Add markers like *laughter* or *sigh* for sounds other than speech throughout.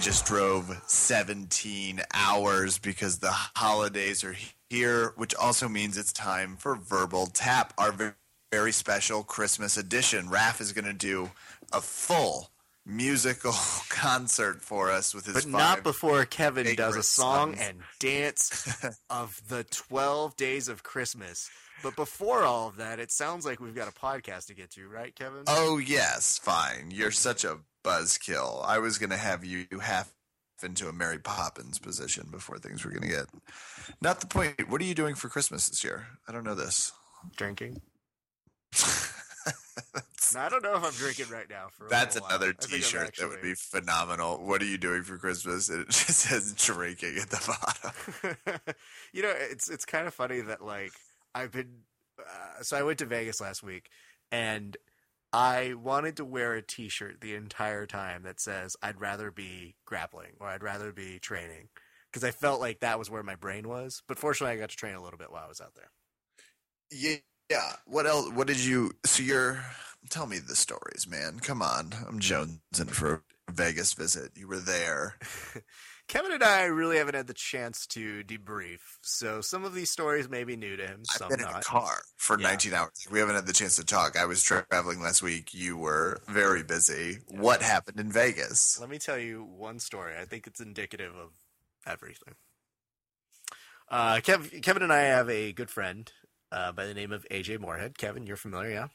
Just drove 17 hours because the holidays are here, which also means it's time for Verbal Tap, our very special Christmas edition. Raph is going to do a full musical *laughs* concert for us with his But not before Kevin does a song sons. and dance *laughs* of the 12 days of Christmas. But before all of that, it sounds like we've got a podcast to get to, right, Kevin? Oh yes, fine. You're such a buzzkill. I was gonna have you half into a Mary Poppins position before things were gonna get. Not the point. What are you doing for Christmas this year? I don't know this. Drinking. *laughs* I don't know if I'm drinking right now. For That's another I think I'm T-shirt that would be phenomenal. What are you doing for Christmas? And it *laughs* just says drinking at the bottom. *laughs* you know, it's it's kind of funny that like I've been. Uh, so I went to Vegas last week, and I wanted to wear a T-shirt the entire time that says "I'd rather be grappling" or "I'd rather be training," because I felt like that was where my brain was. But fortunately, I got to train a little bit while I was out there. Yeah. Yeah. What else? What did you? So you're. Tell me the stories, man. Come on. I'm jonesing for a Vegas visit. You were there. *laughs* Kevin and I really haven't had the chance to debrief, so some of these stories may be new to him. I've Some been in a car for Yeah. 19 hours. We haven't had the chance to talk. I was traveling last week. You were very busy. What happened in Vegas? Let me tell you one story. I think it's indicative of everything. Uh, Kev, Kevin and I have a good friend uh, by the name of AJ Moorhead. Kevin, you're familiar, yeah?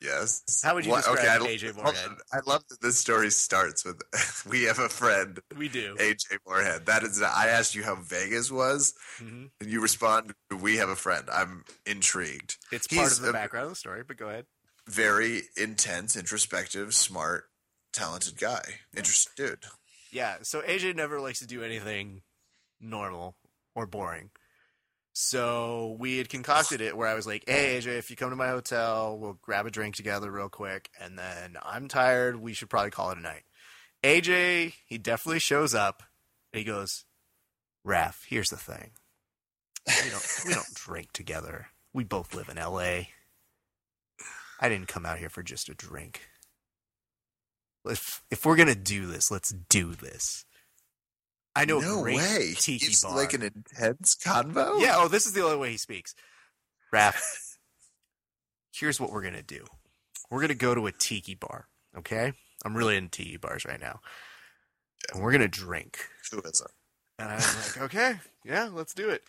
Yes. How would you describe I, AJ Moorhead? I love that this story starts with *laughs* we have a friend, We do. AJ Moorhead. That is, I asked you how Vegas was, hmm and you respond, "We have a friend." I'm intrigued. It's part He's of the a- background of the story, but go ahead. Very intense, introspective, smart, talented guy. Interesting dude. Yeah, so AJ never likes to do anything normal or boring. So we had concocted it where I was like, "Hey AJ, if you come to my hotel, we'll grab a drink together real quick, and then I'm tired. We should probably call it a night." AJ, he definitely shows up. And he goes, "Raf, here's the thing. We don't we don't *laughs* drink together. We both live in L.A. I didn't come out here for just a drink. If if we're gonna do this, let's do this." I know no great way. tiki It's bar. like an intense convo. Yeah, oh, this is the only way he speaks. Raph, *laughs* here's what we're going to do. We're going to go to a tiki bar, okay? I'm really into tiki bars right now. And we're going to drink. Who is it? And I'm like, *laughs* okay, yeah, let's do it.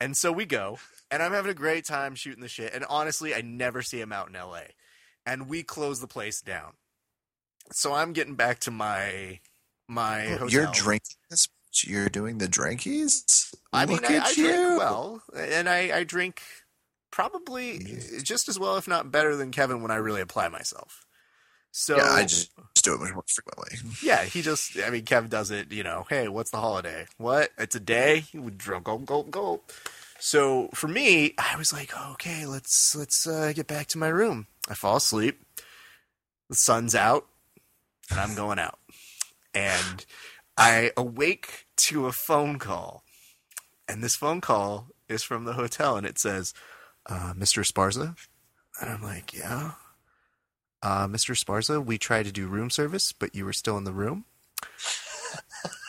And so we go, and I'm having a great time shooting the shit. And honestly, I never see him out in LA. And we close the place down. So I'm getting back to my my hotel. You're drinking this. You're doing the drinkies. I mean, Look I, at I you. drink well, and I, I drink probably just as well, if not better, than Kevin when I really apply myself. So yeah, I just, just do it much more frequently. yeah, he just. I mean, Kevin does it. You know, hey, what's the holiday? What? It's a day. We drink, go, go, go. So for me, I was like, okay, let's let's uh, get back to my room. I fall asleep. The sun's out, and I'm going out. And I awake to a phone call, and this phone call is from the hotel, and it says, uh, "Mr. Sparza," and I'm like, "Yeah." Uh, Mr. Sparza, we tried to do room service, but you were still in the room.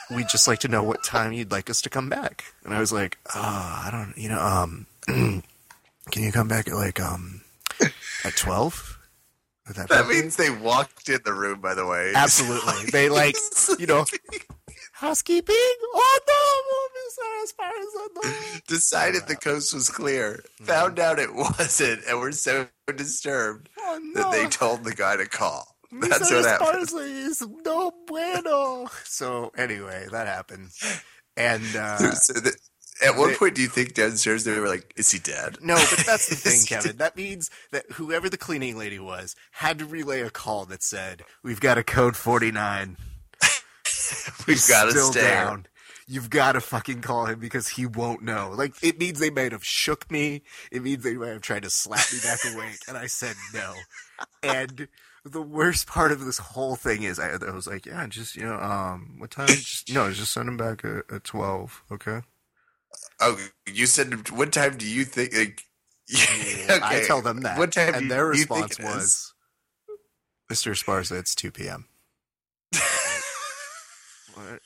We'd just like to know what time you'd like us to come back. And I was like, oh, I don't, you know, um, *clears throat* can you come back at like, um, at 12? That, That means they walked in the room. By the way, Absolutely. They *laughs* like, you know, *laughs* housekeeping? Oh no, no. decided the coast was clear, found out it wasn't, and were so disturbed Oh that they told the guy to call. That's what happened. Is no bueno. So anyway, that happened. And, *laughs* uh, So the- at what they- point do you think downstairs they were like, "Is he dead?" No, but that's the *laughs* thing, Kevin. That means that whoever the cleaning lady was had to relay a call that said, "We've got a code 49. *laughs* We've got to stay. down. You've got to fucking call him because he won't know." Like it means they might have shook me. It means they might have tried to slap me back awake, and I said no. And the worst part of this whole thing is, I, I was like, "Yeah, just you know, um, what time? Just no, just send him back at, at 12, okay?" Oh, you said. What time do you think? Like, *laughs* I okay, tell them that. What time? and you- their do you think response it is? was, "Mr. Sparza, it's 2 p.m." *laughs* What?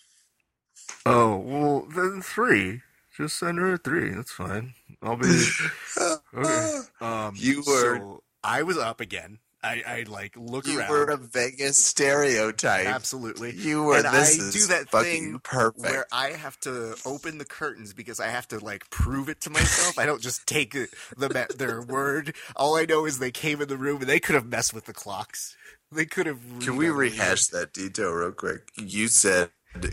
Oh well, then three. Just send her a three. That's fine. I'll be *laughs* okay. Um, You were- So I was up again. I, I like look You around. were a Vegas stereotype. Absolutely. You were. And this I do that thing perfect. where I have to open the curtains because I have to like prove it to myself. I don't just take it, them their word. All I know is they came in the room and they could have messed with the clocks. They could have. Can we the rehash that detail real quick? You said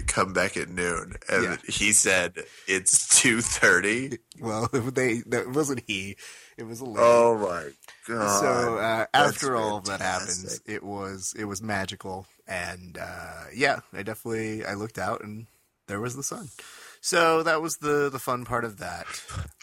come back at noon, and Yeah. he said it's two thirty. Well, *laughs* they that wasn't he. It was a lady. Oh my god! so uh, after all of that happens, it was it was magical, and uh, yeah, I definitely I looked out and there was the sun. So that was the the fun part of that.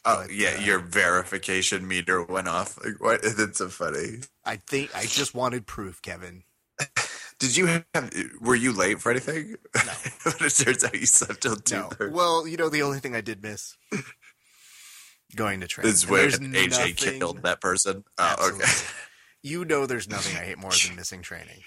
oh but, yeah, uh, your verification meter went off. Like, what? *laughs* That's so funny. I think I just wanted proof, Kevin. *laughs* Did you have? Were you late for anything? No. *laughs* but it turns out you slept till two No. Well, you know the only thing I did miss going to train. This is when AJ nothing- killed that person. Oh, okay. *laughs* You know, there's nothing I hate more than *laughs* missing training.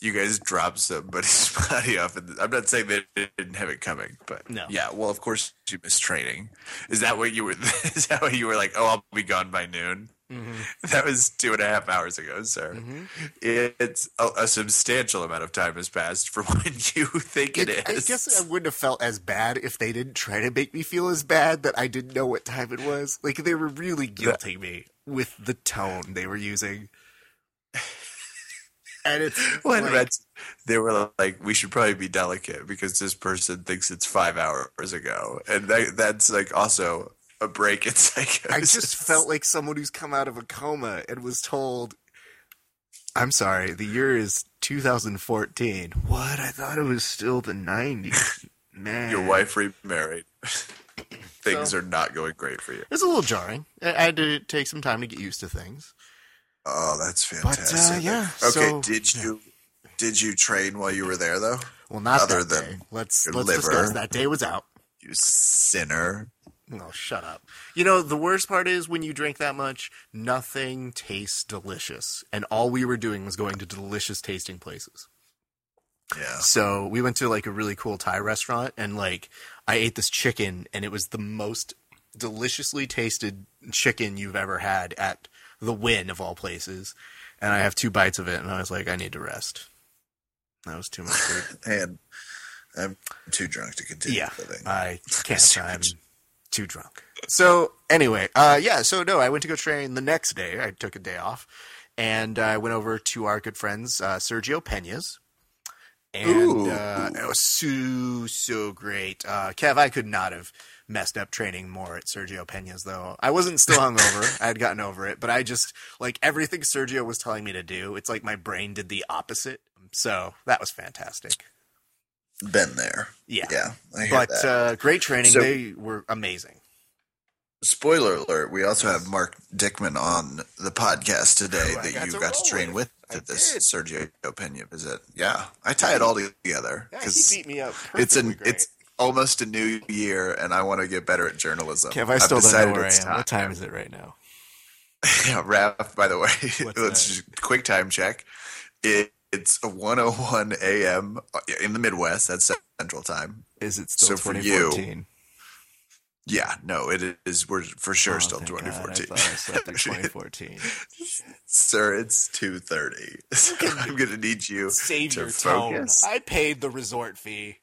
You guys dropped somebody's *laughs* body off. In the, I'm not saying they didn't have it coming, but No. Yeah. Well, of course you missed training. Is that what you were? Is that what you were like? Oh, I'll be gone by noon. Mm-hmm. That was two and a half hours ago, sir. Mhm. It's a, a substantial amount of time has passed from *laughs* when you think it It- I guess I wouldn't have felt as bad if they didn't try to make me feel as bad that I didn't know what time it was. Like they were really guilting me with the tone they were using. And it's *laughs* when like, Reds, they were like, we should probably be delicate because this person thinks it's five hours ago, and that, that's like also a break in psychosis. I just felt like someone who's come out of a coma and was told, "I'm sorry, the year is 2014." What? I thought it was still the 90s. *laughs* Man, your wife remarried. *laughs* Things So- are not going great for you. It's a little jarring. I I had to take some time to get used to things. Oh, that's But, uh, fantastic. yeah, Okay, so- did you did you train while you were there though? Well, not Other that than day. Let's let's liver. discuss. That day was out. You sinner. No, shut up. You know, the worst part is when you drink that much, nothing tastes delicious. And all we were doing was going to delicious tasting places. Yeah. So we went to like a really cool Thai restaurant and like I ate this chicken and it was the most deliciously tasted chicken you've ever had at the Wynn of all places. And I have two bites of it and I was like, I need to rest. That was too much food. *laughs* And I'm too drunk to continue yeah, living. I *laughs* can't. I'm. Too drunk. So anyway, uh, yeah. So no, I went to go train the next day. I took a day off, and I went over to our good friends uh, Sergio Pena's, and uh, it was so so great. Uh, Kev, I could not have messed up training more at Sergio Pena's though. I wasn't still hungover. *laughs* I had gotten over it, but I just like everything Sergio was telling me to do. It's like my brain did the opposite. So that was fantastic. Been there. Yeah. Yeah. I hear But that. uh, great training. So- they were amazing. Spoiler alert: We also have Mark Dickman on the podcast today Who I that got you to got to train with. with at this did. Sergio Pena visit. Yeah, I tie it all together Yeah, he because beat me up. it's an great. it's almost a new year, and I want to get better at journalism. Kev, I I've still don't know decided where I it's am. What time is it right now? Yeah, *laughs* Raph, by the way, What's *laughs* let's that? just quick time check. It, it's 101 a.m. Uh, in the Midwest. That's Central Time. Is it still So for you, 2014? Yeah, no, it is. We're for sure Oh, still thank God, 2014. I thought I slept *laughs* 2014. Sir, it's 2:30. *laughs* So I'm gonna need you Save to your tone. focus. I paid the resort fee.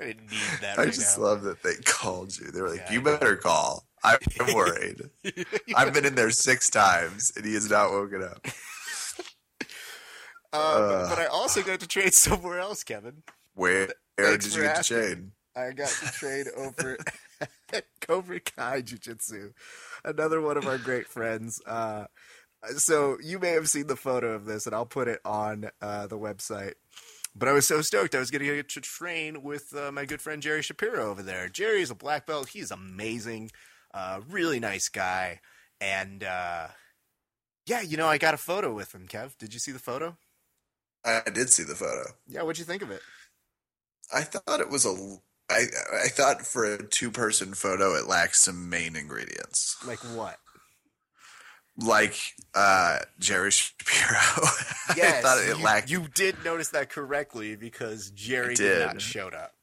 I didn't need that I right just now. love that they called you. They were like, Yeah, "You I know. better call." I'm *laughs* worried. I've been in there six times, and he has not woken up. Uh. but I also got to train *laughs* somewhere else, Kevin. Where, Thanks did you get to train? I got to train over at *laughs* Cobra Kai Jiu Jitsu, another one of our great friends. Uh, so you may have seen the photo of this, and I'll put it on uh, the website. But I was so stoked. I was going to get to train with uh, my good friend Jerry Shapiro over there. Jerry is a black belt. He's amazing, uh, really nice guy, and uh, yeah, you know, I got a photo with him. Kev, did you see the photo? I did see the photo. Yeah, what'd you think of it? I thought it was a. I I thought for a two person photo, it lacks some main ingredients. Like what? like uh, Jerry *laughs* Shapiro. I Yes, thought it you, lacked. you did notice that correctly because Jerry did. did. not showed up.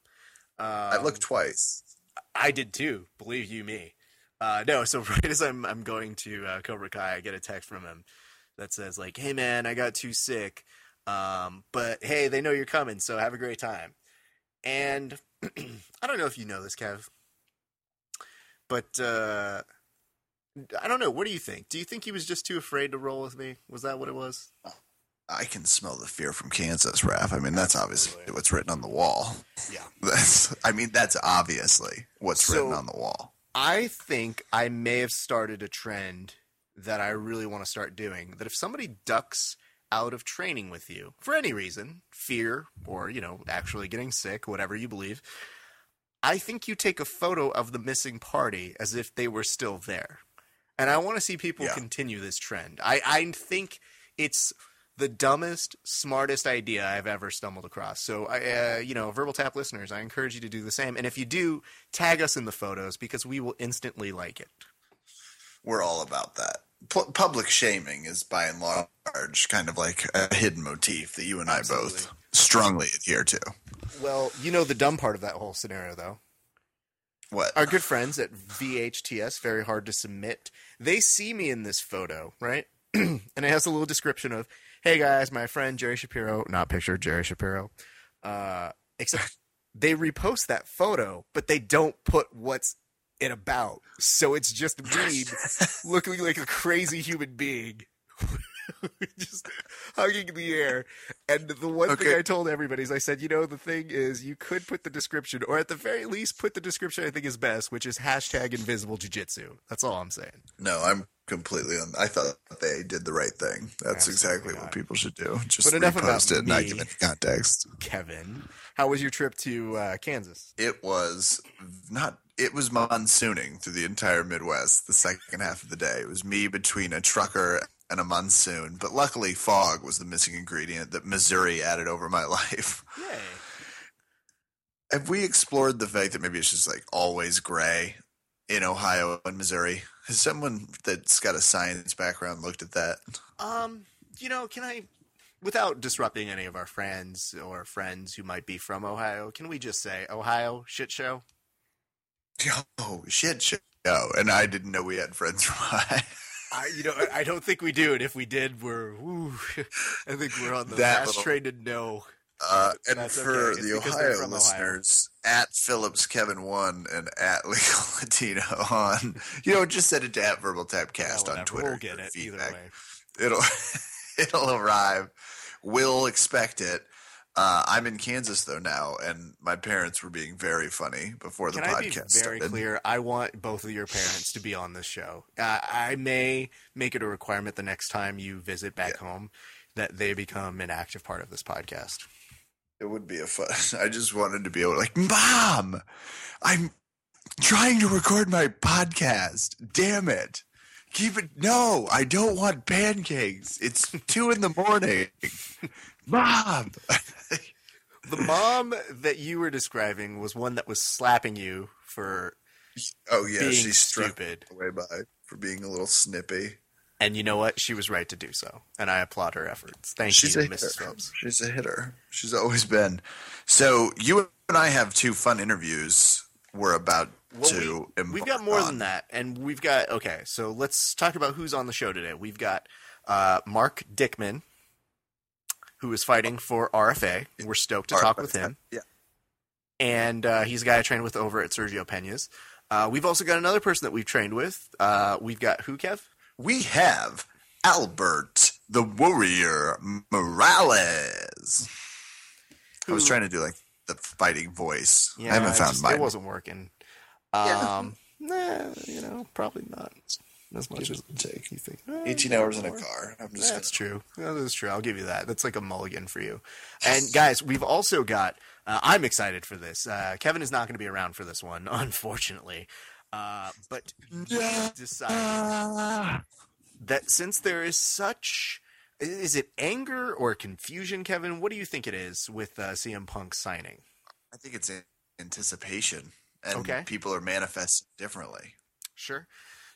Um, I looked twice. I did too. Believe you me. Uh, no, so *laughs* right as I'm I'm going to uh, Cobra Kai, I get a text from him that says like, "Hey man, I got too sick, um, but hey, they know you're coming, so have a great time." And *clears throat* I don't know if you know this, Kev, but uh, I don't know. What do you think? Do you think he was just too afraid to roll with me? Was that what it was? I can smell the fear from Kansas, Raph. I mean, that's obviously what's written on the wall. Yeah. *laughs* That's. I mean, that's obviously what's So- written on the wall. I think I may have started a trend that I really want to start doing. That if somebody ducks out of training with you for any reason, fear or, you know, actually getting sick, whatever you believe, I think you take a photo of the missing party as if they were still there. And I want to see people Yeah. continue this trend. I, I think it's the dumbest, smartest idea I've ever stumbled across. So, I, uh, you know, Verbal Tap listeners, I encourage you to do the same. And if you do, tag us in the photos because we will instantly like it. We're all about that. Pu- public shaming is by and large kind of like a hidden motif that you and I both strongly adhere to. Well, you know the dumb part of that whole scenario, though. What? Our good friends at VHTS, very hard to submit, they see me in this photo, right? *clears throat* and it has a little description of, hey guys, my friend Jerry Shapiro, not picture Jerry Shapiro. Uh, except *laughs* they repost that photo, but they don't put what's it about. So it's just me *laughs* looking like a crazy human being. *laughs* just hugging the air. And the one thing I told everybody is I said, you know, the thing is you could put the description, or at the very least put the description I think is best, which is hashtag invisible jujitsu. That's all I'm saying. No, I'm completely on. I thought they did the right thing. That's Absolutely exactly not. what people should do. Just But enough repost about it and not me. give it context. Kevin, how was your trip to uh, Kansas? It was not. It was monsooning through the entire Midwest. The second half of the day, it was me between a trucker and a monsoon. But luckily, fog was the missing ingredient that Missouri added over my *laughs* life. Yay. Have we explored the fact that maybe it's just like always gray in Ohio and Missouri? Has someone that's got a science background looked at that? Um, you know, can I, without disrupting any of our friends or friends who might be from Ohio, can we just say Ohio shit show? Oh shit, shit. Oh, and I didn't know we had friends from *laughs* Ohio. I, you know, I- don't think we do, and if we did, we're, woo, I think we're on the That last little- train to know. Uh, and That's for okay. The Ohio from Ohio. listeners, at Phillips Kevin one and at *laughs* Legal Latino on, you know, just send it to at Verbal Tapcast on. Twitter. We'll get it either feedback. way. It'll *laughs* it'll arrive. We'll expect it. Uh, I'm in Kansas though now, and my parents were being very funny before the Can I be podcast very started. clear? I want both of your parents to be on this show. Uh, I may make it a requirement the next time you visit back home that they become an active part of this podcast. It would be a fun. *laughs* I just wanted to be able to like, Mom, I'm trying to record my podcast. Damn it. Keep it. No, I don't want pancakes. It's two in the morning. *laughs* Mom. *laughs* The mom that you were describing was one that was slapping you for oh yeah, being she stupid. way by for being a little snippy. And you know what? She was right to do so. And I applaud her efforts. Thank She's you, Mrs. hitter. Phillips. She's a hitter. She's always been. So you and I have two fun interviews. We're about Well, to. we, we've got more on. than that. And we've got, okay, so let's talk about who's on the show today. We've got uh, Mark Dickman, who is fighting for RFA. We're stoked to talk with him. Yeah. And uh, he's a guy I trained with over at Sergio Pena's. Uh, we've also got another person that we've trained with. Uh, we've got who, Kev? we have Albert the Warrior Morales. I was trying to do like the fighting voice. Yeah, I haven't found just- mine. It wasn't working. Yeah. Um, nah, you know, probably not as much as it take you think. Eh, 18 hours in a car. I'm just That's true. That's true. I'll give you that. That's like a mulligan for you. *laughs* And guys, we've also got. Uh, I'm excited for this. Uh, Kevin is not going to be around for this one, *laughs* unfortunately. Uh, but we decided that since there is such, is it anger or confusion, Kevin? What do you think it is with uh, CM Punk signing? I think it's anticipation, and Okay. people are manifesting differently. Sure.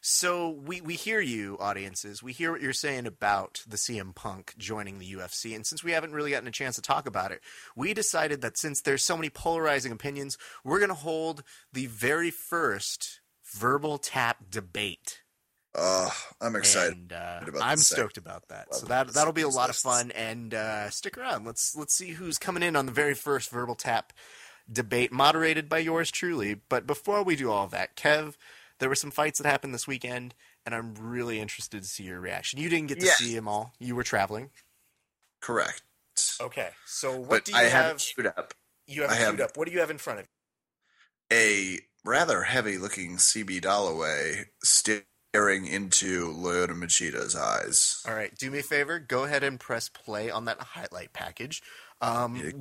So we, we hear you, audiences. We hear what you're saying about the CM Punk joining the UFC, and since we haven't really gotten a chance to talk about it, we decided that since there's so many polarizing opinions, we're going to hold the very first verbal tap debate. Oh, I'm excited. And, uh, I'm stoked about that. So that that'll be a lot of fun. And uh, stick around. Let's let's see who's coming in on the very first verbal tap debate, moderated by yours truly. But before we do all that, Kev, there were some fights that happened this weekend, and I'm really interested to see your reaction. You didn't get to Yeah. see them all. You were traveling. Correct. Okay. So what But do you I have? queued up. you have queued up. What do you have in front of you? A rather heavy-looking CB Dollaway staring into Lyoto Machida's eyes. All right, do me a favor. Go ahead and press play on that highlight package. Um, Yeah.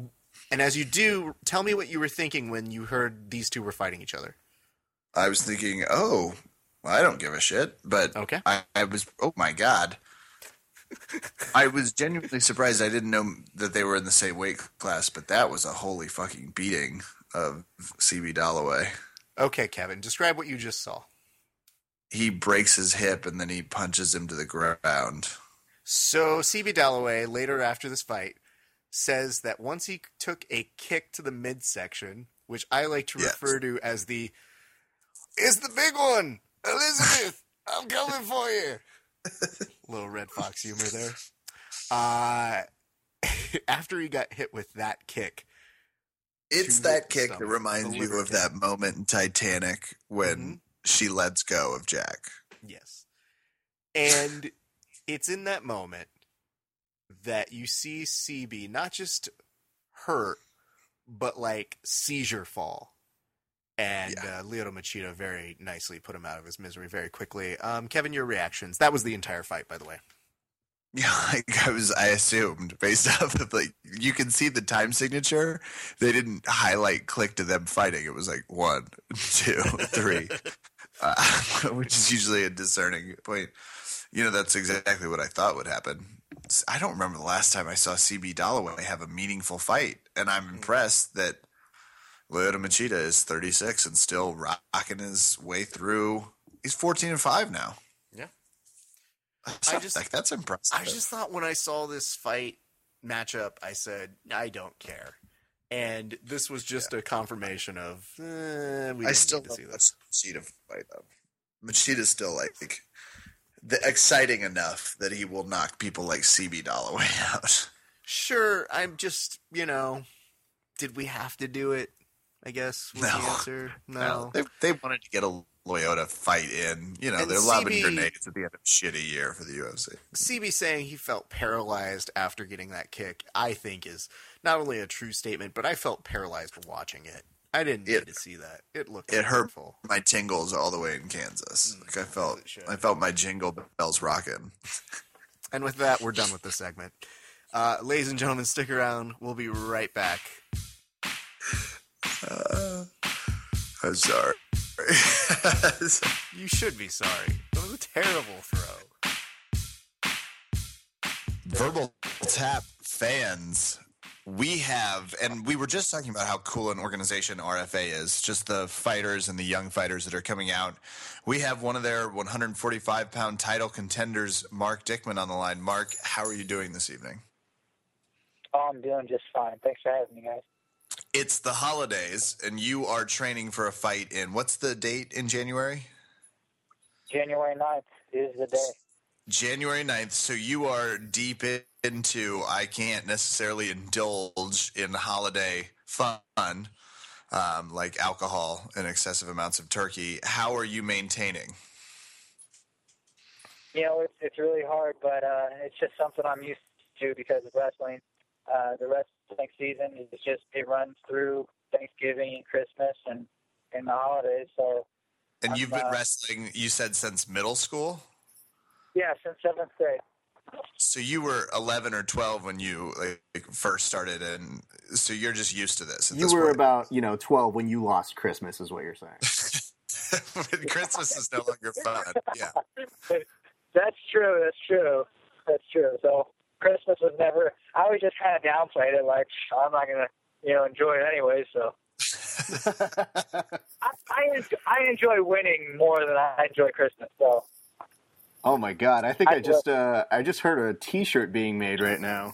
And as you do, tell me what you were thinking when you heard these two were fighting each other. I was thinking, oh, I don't give a shit. But Okay. I, I was, oh my god. I was genuinely surprised. I didn't know that they were in the same weight class, but that was a holy fucking beating of CB Dollaway. Okay, Kevin, describe what you just saw. He breaks his hip and then he punches him to the ground. So CB Dollaway later after this fight says that once he took a kick to the midsection, which I like to Yes. refer to as the "It's the big one, Elizabeth, I'm coming for you." *laughs* Little Redd Foxx humor there. Uh, *laughs* after he got hit with that kick, It's that kick that reminds you of kick. that moment in Titanic when Mhm. she lets go of Jack. Yes. And it's in that moment that you see CB not just hurt, but like seizure fall. And Yeah. uh, Lyoto Machida very nicely put him out of his misery very quickly. Um, Kevin, your reactions. That was the entire fight, by the way. Yeah, *laughs* like I was, I assumed based *laughs* off of like you can see the time signature. They didn't highlight click to them fighting. It was like one, *laughs* two, three, uh, which is usually a discerning point. You know, that's exactly what I thought would happen. I don't remember the last time I saw CB Dollaway have a meaningful fight, and I'm impressed that Lyoto Machida is 36 and still rocking his way through. He's 14 and five now. Yeah. That's I just- like that's impressive. I just thought when I saw this fight matchup, I said, I don't care. And this was just a confirmation of, eh, we I still need see this. Machida fight though. Machida's still like the exciting enough that he will knock people like CB Dollaway *laughs* out. Sure, I'm just, you know, did we have to do it? I guess was the answer. *laughs* No. they, they wanted to get a Loyota fight in. You know, And they're lobbing grenades at the end of a shitty year for the UFC. CB saying he felt paralyzed after getting that kick, I think is not only a true statement, but I felt paralyzed watching it. I didn't need It- to see that. It looked It hurt painful. my tingles all the way in Kansas. Like I felt. I felt my jingle bells rocking. *laughs* And with that, we're done with this segment. Uh, ladies and gentlemen, stick around. We'll be right back. Uh, I'm sorry. *laughs* You should be sorry. It was a terrible throw. Verbal Tap fans, we have, and we were just talking about how cool an organization RFA is, just the fighters and the young fighters that are coming out. We have one of their 145 pound title contenders, Mark Dickman, on the line. Mark, how are you doing this evening? Oh, I'm doing just fine. Thanks for having me, guys. It's the holidays, and you are training for a fight in what's the date in January? January 9th is the day. January 9th. So you are deep into, I can't necessarily indulge in holiday fun, um, like alcohol and excessive amounts of turkey. How are you maintaining? You know, it's it's really hard, but uh, it's just something I'm used to because of wrestling. Uh, the wrestling season is just it runs through Thanksgiving and Christmas and and the holidays. So And I'm, you've been uh, wrestling, you said, since middle school? yeah, since seventh grade. So you were 11 or 12 when you like, first started, and so you're just used to this. At You this were point. about, you know, 12 when you lost Christmas, is what you're saying. *laughs* when Christmas is no longer fun. Yeah. *laughs* That's true. That's true. That's true. So Christmas was never. I always just kind of downplayed it, like I'm not gonna, you know, enjoy it anyway. So *laughs* I, I, enjoy, I enjoy winning more than I enjoy Christmas. So Oh my god! I think I I, just uh, I just heard a T-shirt being made right now.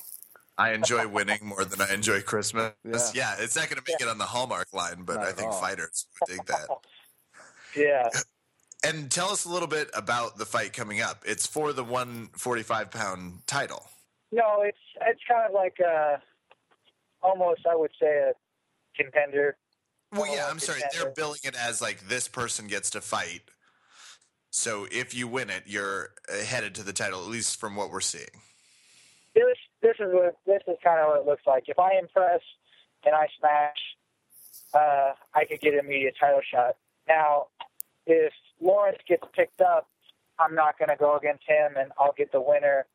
I enjoy winning more than I enjoy Christmas. Yeah. Yeah, it's not going to make it on the Hallmark line, but Not I think all. fighters would dig that. *laughs* yeah, And tell us a little bit about the fight coming up. It's for the 145 pound title. No, it's it's kind of like uh, almost I would say a contender. Well, yeah, I'm sorry. They're billing it as like this person gets to fight. So if you win it, you're headed to the title, at least from what we're seeing. This this is what this is kind of what it looks like. If I impress and I smash, uh, I could get an immediate title shot. Now, if Lawrence gets picked up, I'm not going to go against him, and I'll get the winner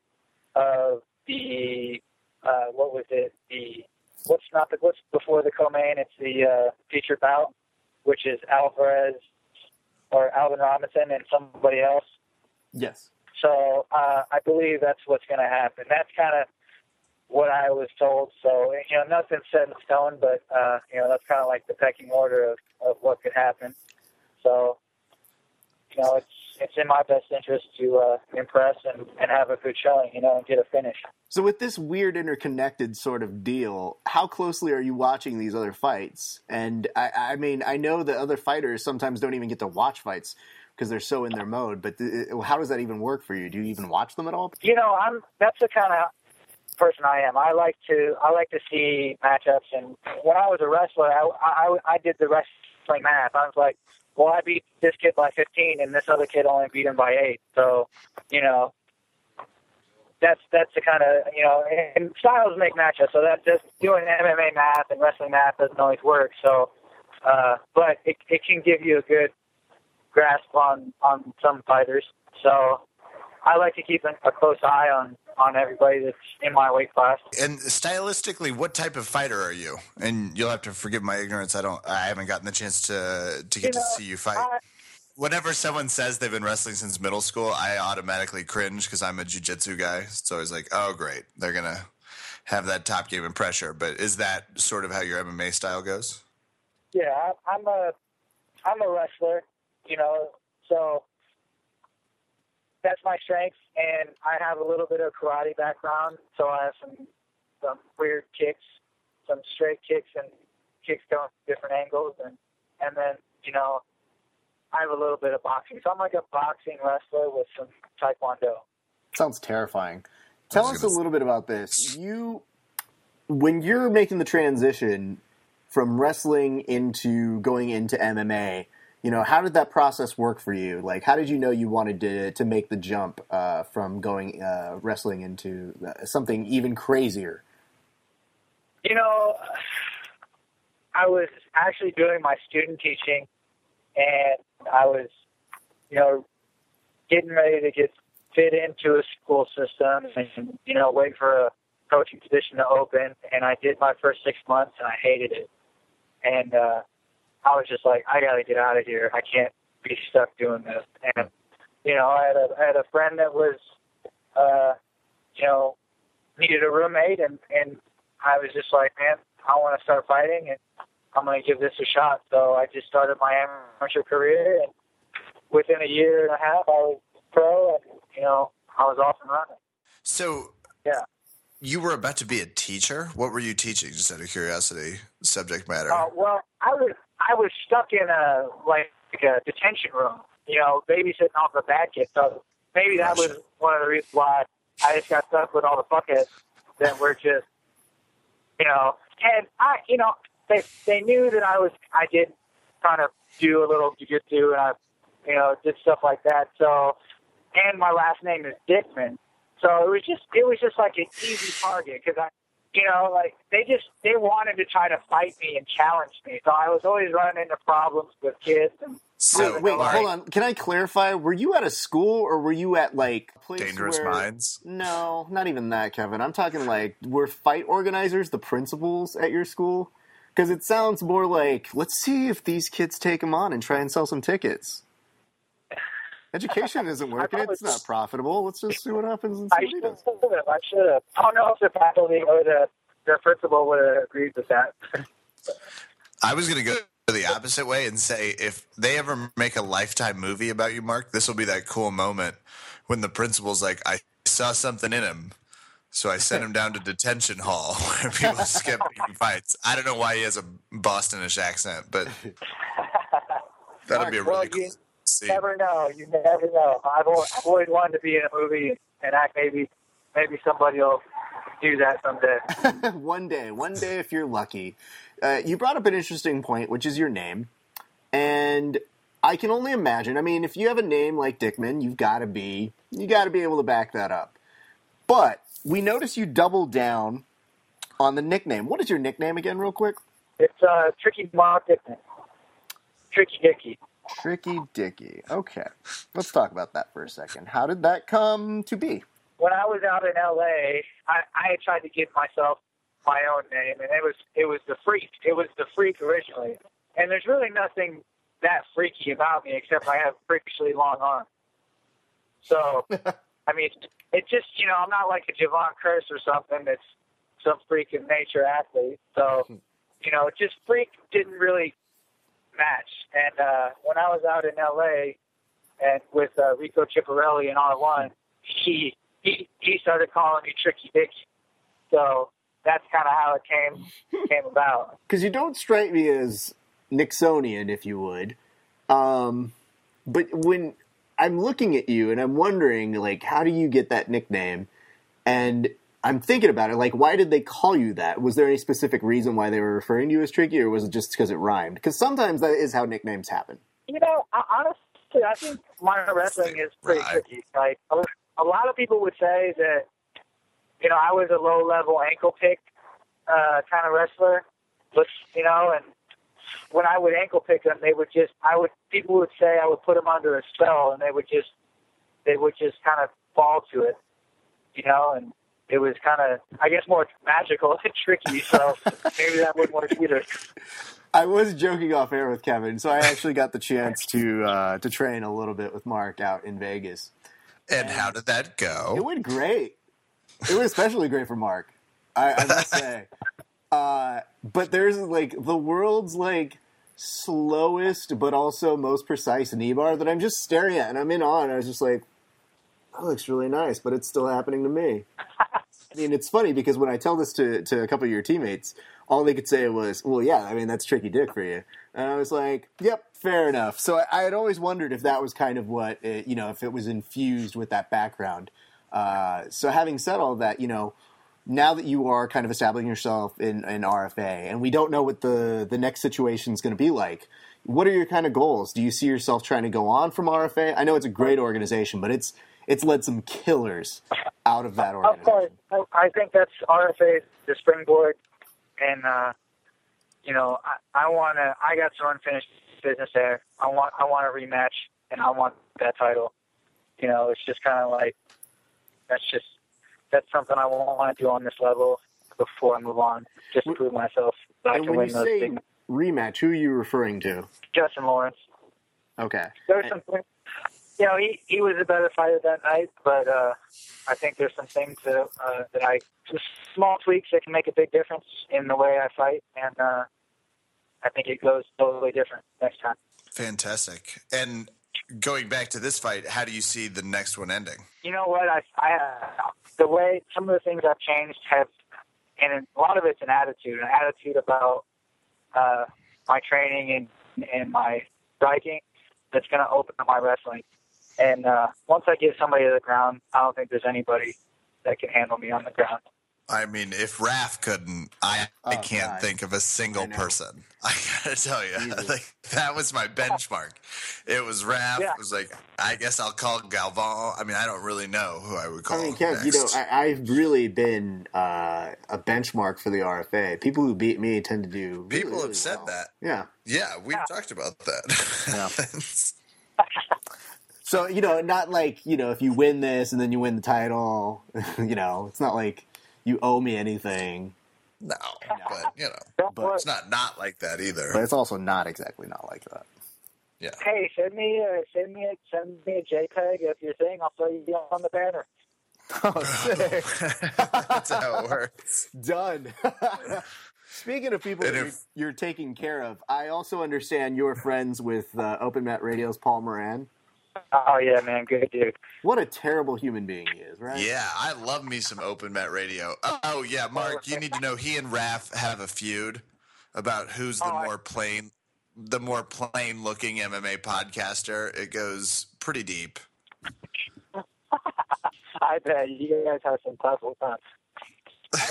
of the uh, what was it? The what's not the what's before the co-main? It's the uh, feature bout, which is Alvarez or Alvin Robinson and somebody else. Yes. So uh, I believe that's what's going to happen. That's kind of what I was told. So you know, nothing's set in stone, but uh, you know, that's kind of like the pecking order of, of what could happen. So you know, it's it's in my best interest to uh, impress and, and have a good showing, you know, and get a finish. So with this weird interconnected sort of deal, how closely are you watching these other fights? And I, I mean, I know that other fighters sometimes don't even get to watch fights because they're so in their mode. But th- how does that even work for you? Do you even watch them at all? You know, I'm that's the kind of person I am. I like to I like to see matchups, and when I was a wrestler, I I, I did the wrestling math. I was like, well, I beat this kid by 15, and this other kid only beat him by eight. So, you know, that's that's the kind of you know, and styles make matchups. So that just doing MMA math and wrestling math doesn't always work. So, uh, but it it can give you a good grasp on on some fighters. So I like to keep a, a close eye on on everybody that's in my weight class. And stylistically, what type of fighter are you? And you'll have to forgive my ignorance. I don't. I haven't gotten the chance to to get You to know, see you fight. I, Whenever someone says they've been wrestling since middle school, I automatically cringe because I'm a jujitsu guy. So I was like, oh great, they're gonna have that top game and pressure. But is that sort of how your MMA style goes? yeah, I'm a I'm a wrestler, you know, so that's my strength, and I have a little bit of karate background, so I have some some weird kicks, some straight kicks, and kicks going from different angles, and and then you know. I have a little bit of boxing, so I'm like a boxing wrestler with some taekwondo. Sounds terrifying. Tell us a little bit about this. You, when you're making the transition from wrestling into going into MMA, you know, how did that process work for you? Like, how did you know you wanted to to make the jump uh, from going uh, wrestling into uh, something even crazier? You know, I was actually doing my student teaching, and I was, you know, getting ready to get fit into a school system, and you know, wait for a coaching position to open. And I did my first six months, and I hated it. And uh, I was just like, I got to get out of here. I can't be stuck doing this. And you know, I had a I had a friend that was, uh, you know, needed a roommate, and and I was just like, man, I want to start fighting, and I'm going to give this a shot. So I just started my amateur career, and within a year and a half, I was pro, and you know, I was off and running. So Yeah. you were about to be a teacher. What were you teaching? Just out of curiosity, subject matter. Uh, well, I was I was stuck in a like a detention room, you know, babysitting all the bad kids. So maybe that was one of the reasons why I just got stuck with all the fuckheads that were just, you know, and I, you know, they they knew that I was I did kind of do a little jujitsu and I, you know, did stuff like that. So, and my last name is Dickman, so it was just it was just like an easy target because I you know, like they just they wanted to try to fight me and challenge me. So I was always running into problems with kids. And so wait, wait, Mark, hold on. Can I clarify? Were you at a school or were you at like a place Dangerous where- minds. No, not even that, Kevin. I'm talking like were fight organizers the principals at your school? Because it sounds more like let's see if these kids take them on and try and sell some tickets. Education isn't working; it's not profitable. Let's just see what happens and I should what he does. have. I should have. I don't know if the faculty or the the principal would have agreed with that. *laughs* I was going to go the opposite way and say if they ever make a lifetime movie about you, Mark, this will be that cool moment when the principal's like, I saw something in him. So I sent him down to detention hall *laughs* where people *laughs* skip fights. I don't know why he has a Bostonish accent, but that'll be a really Well, cool you scene. never know. You never know. I've always, I've always wanted to be in a movie and act. Maybe, maybe somebody will do that someday. *laughs* one day, one day, if you're lucky. Uh, you brought up an interesting point, which is your name, and I can only imagine. I mean, if you have a name like Dickman, you've got to be you got to be able to back that up. But we notice you doubled down on the nickname. What is your nickname again, real quick? It's uh, Tricky Mark Dickman. Tricky Dicky. Tricky Dicky. Okay, let's talk about that for a second. How did that come to be? when I was out in LA, I, I tried to give myself my own name, and it was it was the freak. It was the freak originally, and there's really nothing that freaky about me except I have freakishly long arms. So, *laughs* I mean, it just you know I'm not like a Jevon Kearse or something that's some freak of nature athlete. So, *laughs* you know, just freak didn't really match. And uh, when I was out in LA and with uh, Rico Chiapparelli in R1, he he he started calling me Tricky Dick. So that's kind of how it came *laughs* came about. because you don't strike me as Nixonian, if you would. Um, but when I'm looking at you and I'm wondering, like, how do you get that nickname? And I'm thinking about it, like, why did they call you that? Was there any specific reason why they were referring to you as Tricky, or was it just because it rhymed? Because sometimes that is how nicknames happen. You know, I, honestly, I think modern wrestling is pretty Right. tricky. Like a, a lot of people would say that, you know, I was a low level ankle pick uh, kind of wrestler, but you know, and when I would ankle pick them, they would just, I would, people would say I would put them under a spell, and they would just, they would just kind of fall to it, you know, and it was kind of, I guess, more magical and tricky. So *laughs* maybe that wouldn't work either. I was joking off air with Kevin, so I actually got the chance to uh, to train a little bit with Mark out in Vegas. And how did that go? It went great. It was especially great for Mark. I, I must say. *laughs* Uh, but there's like the world's like slowest but also most precise knee bar that I'm just staring at and I'm in awe and I was just like, that looks really nice, but it's still happening to me. I mean, it's funny because when I tell this to, to a couple of your teammates, all they could say was, well, yeah, I mean, that's tricky dick for you. And I was like, yep, fair enough. So I, I had always wondered if that was kind of what, it, you know, if it was infused with that background. Uh, so having said all that, you know, now that you are kind of establishing yourself in, in RFA, and we don't know what the, the next situation is going to be like, what are your kind of goals? Do you see yourself trying to go on from RFA? I know it's a great organization, but it's it's led some killers out of that organization. Of course, I I think that's RFA, the springboard, and uh, you know, I, I want to. I got some unfinished business there. I want, I want a rematch, and I want that title. You know, it's just kind of like that's just that's something I want to do on this level before I move on, just to prove myself I And can when win you those say big. rematch, who are you referring to? Justin Lawrence. Okay. There's some, you know, he he was a better fighter that night, but uh, I think there's some things that uh, that I just small tweaks that can make a big difference in the way I fight, and uh, I think it goes totally different next time. Fantastic. And going back to this fight, how do you see the next one ending? You know what? I I uh, the way some of the things I've changed have, and a lot of it's an attitude, an attitude about uh, my training and and my striking that's going to open up my wrestling. And uh, once I get somebody to the ground, I don't think there's anybody that can handle me on the ground. I mean, if Raph couldn't, I, I Oh, can't God. think of a single I person. *laughs* I gotta tell you, like, that was my benchmark. It was Raph. Yeah. It was like, I guess I'll call Galvan. I mean, I don't really know who I would call. I mean, Kev, you know. I, I've really been uh, a benchmark for the RFA. People who beat me tend to do. really, People really have said well. that. Yeah. Yeah, we've Yeah. talked about that. Yeah. *laughs* So you know, not like you know, if you win this and then you win the title, *laughs* you know, it's not like you owe me anything. no, but you know, But it's not not like that either. But it's also not exactly not like that. yeah. Hey, send me a send me a send me a JPEG of your thing. I'll throw you on the banner. *laughs* Oh, *laughs* sick. That's how it works. Done. Speaking of people And that you're, you're taking care of, I also understand you're friends with uh, Open Mat Radio's Paul Moran. Oh yeah, man, good dude. What a terrible human being he is, right? Yeah, I love me some open mat radio. Oh yeah, Mark, you need to know he and Raph have a feud about who's the Oh, I- more plain, the more plain looking MMA podcaster. It goes pretty deep. *laughs* I bet you guys have some tough times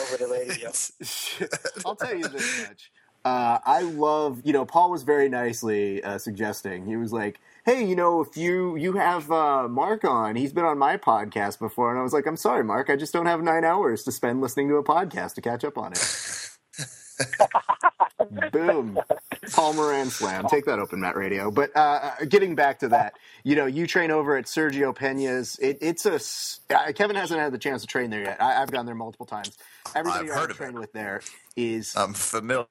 over the radio. *laughs* *laughs* I'll tell you this much. Uh, I love, you know, Paul was very nicely uh, suggesting. He was like, "Hey, you know, if you you have uh, Mark on, he's been on my podcast before," and I was like, "I'm sorry, Mark, I just don't have nine hours to spend listening to a podcast to catch up on it." *laughs* Boom, Paul Moran slam. Take that, Open Mat Radio. But uh, uh, getting back to that, you know, you train over at Sergio Penha's. It, it's a uh, Kevin hasn't had the chance to train there yet. I, I've gone there multiple times. Everybody I've I heard of train it. with there is I'm familiar.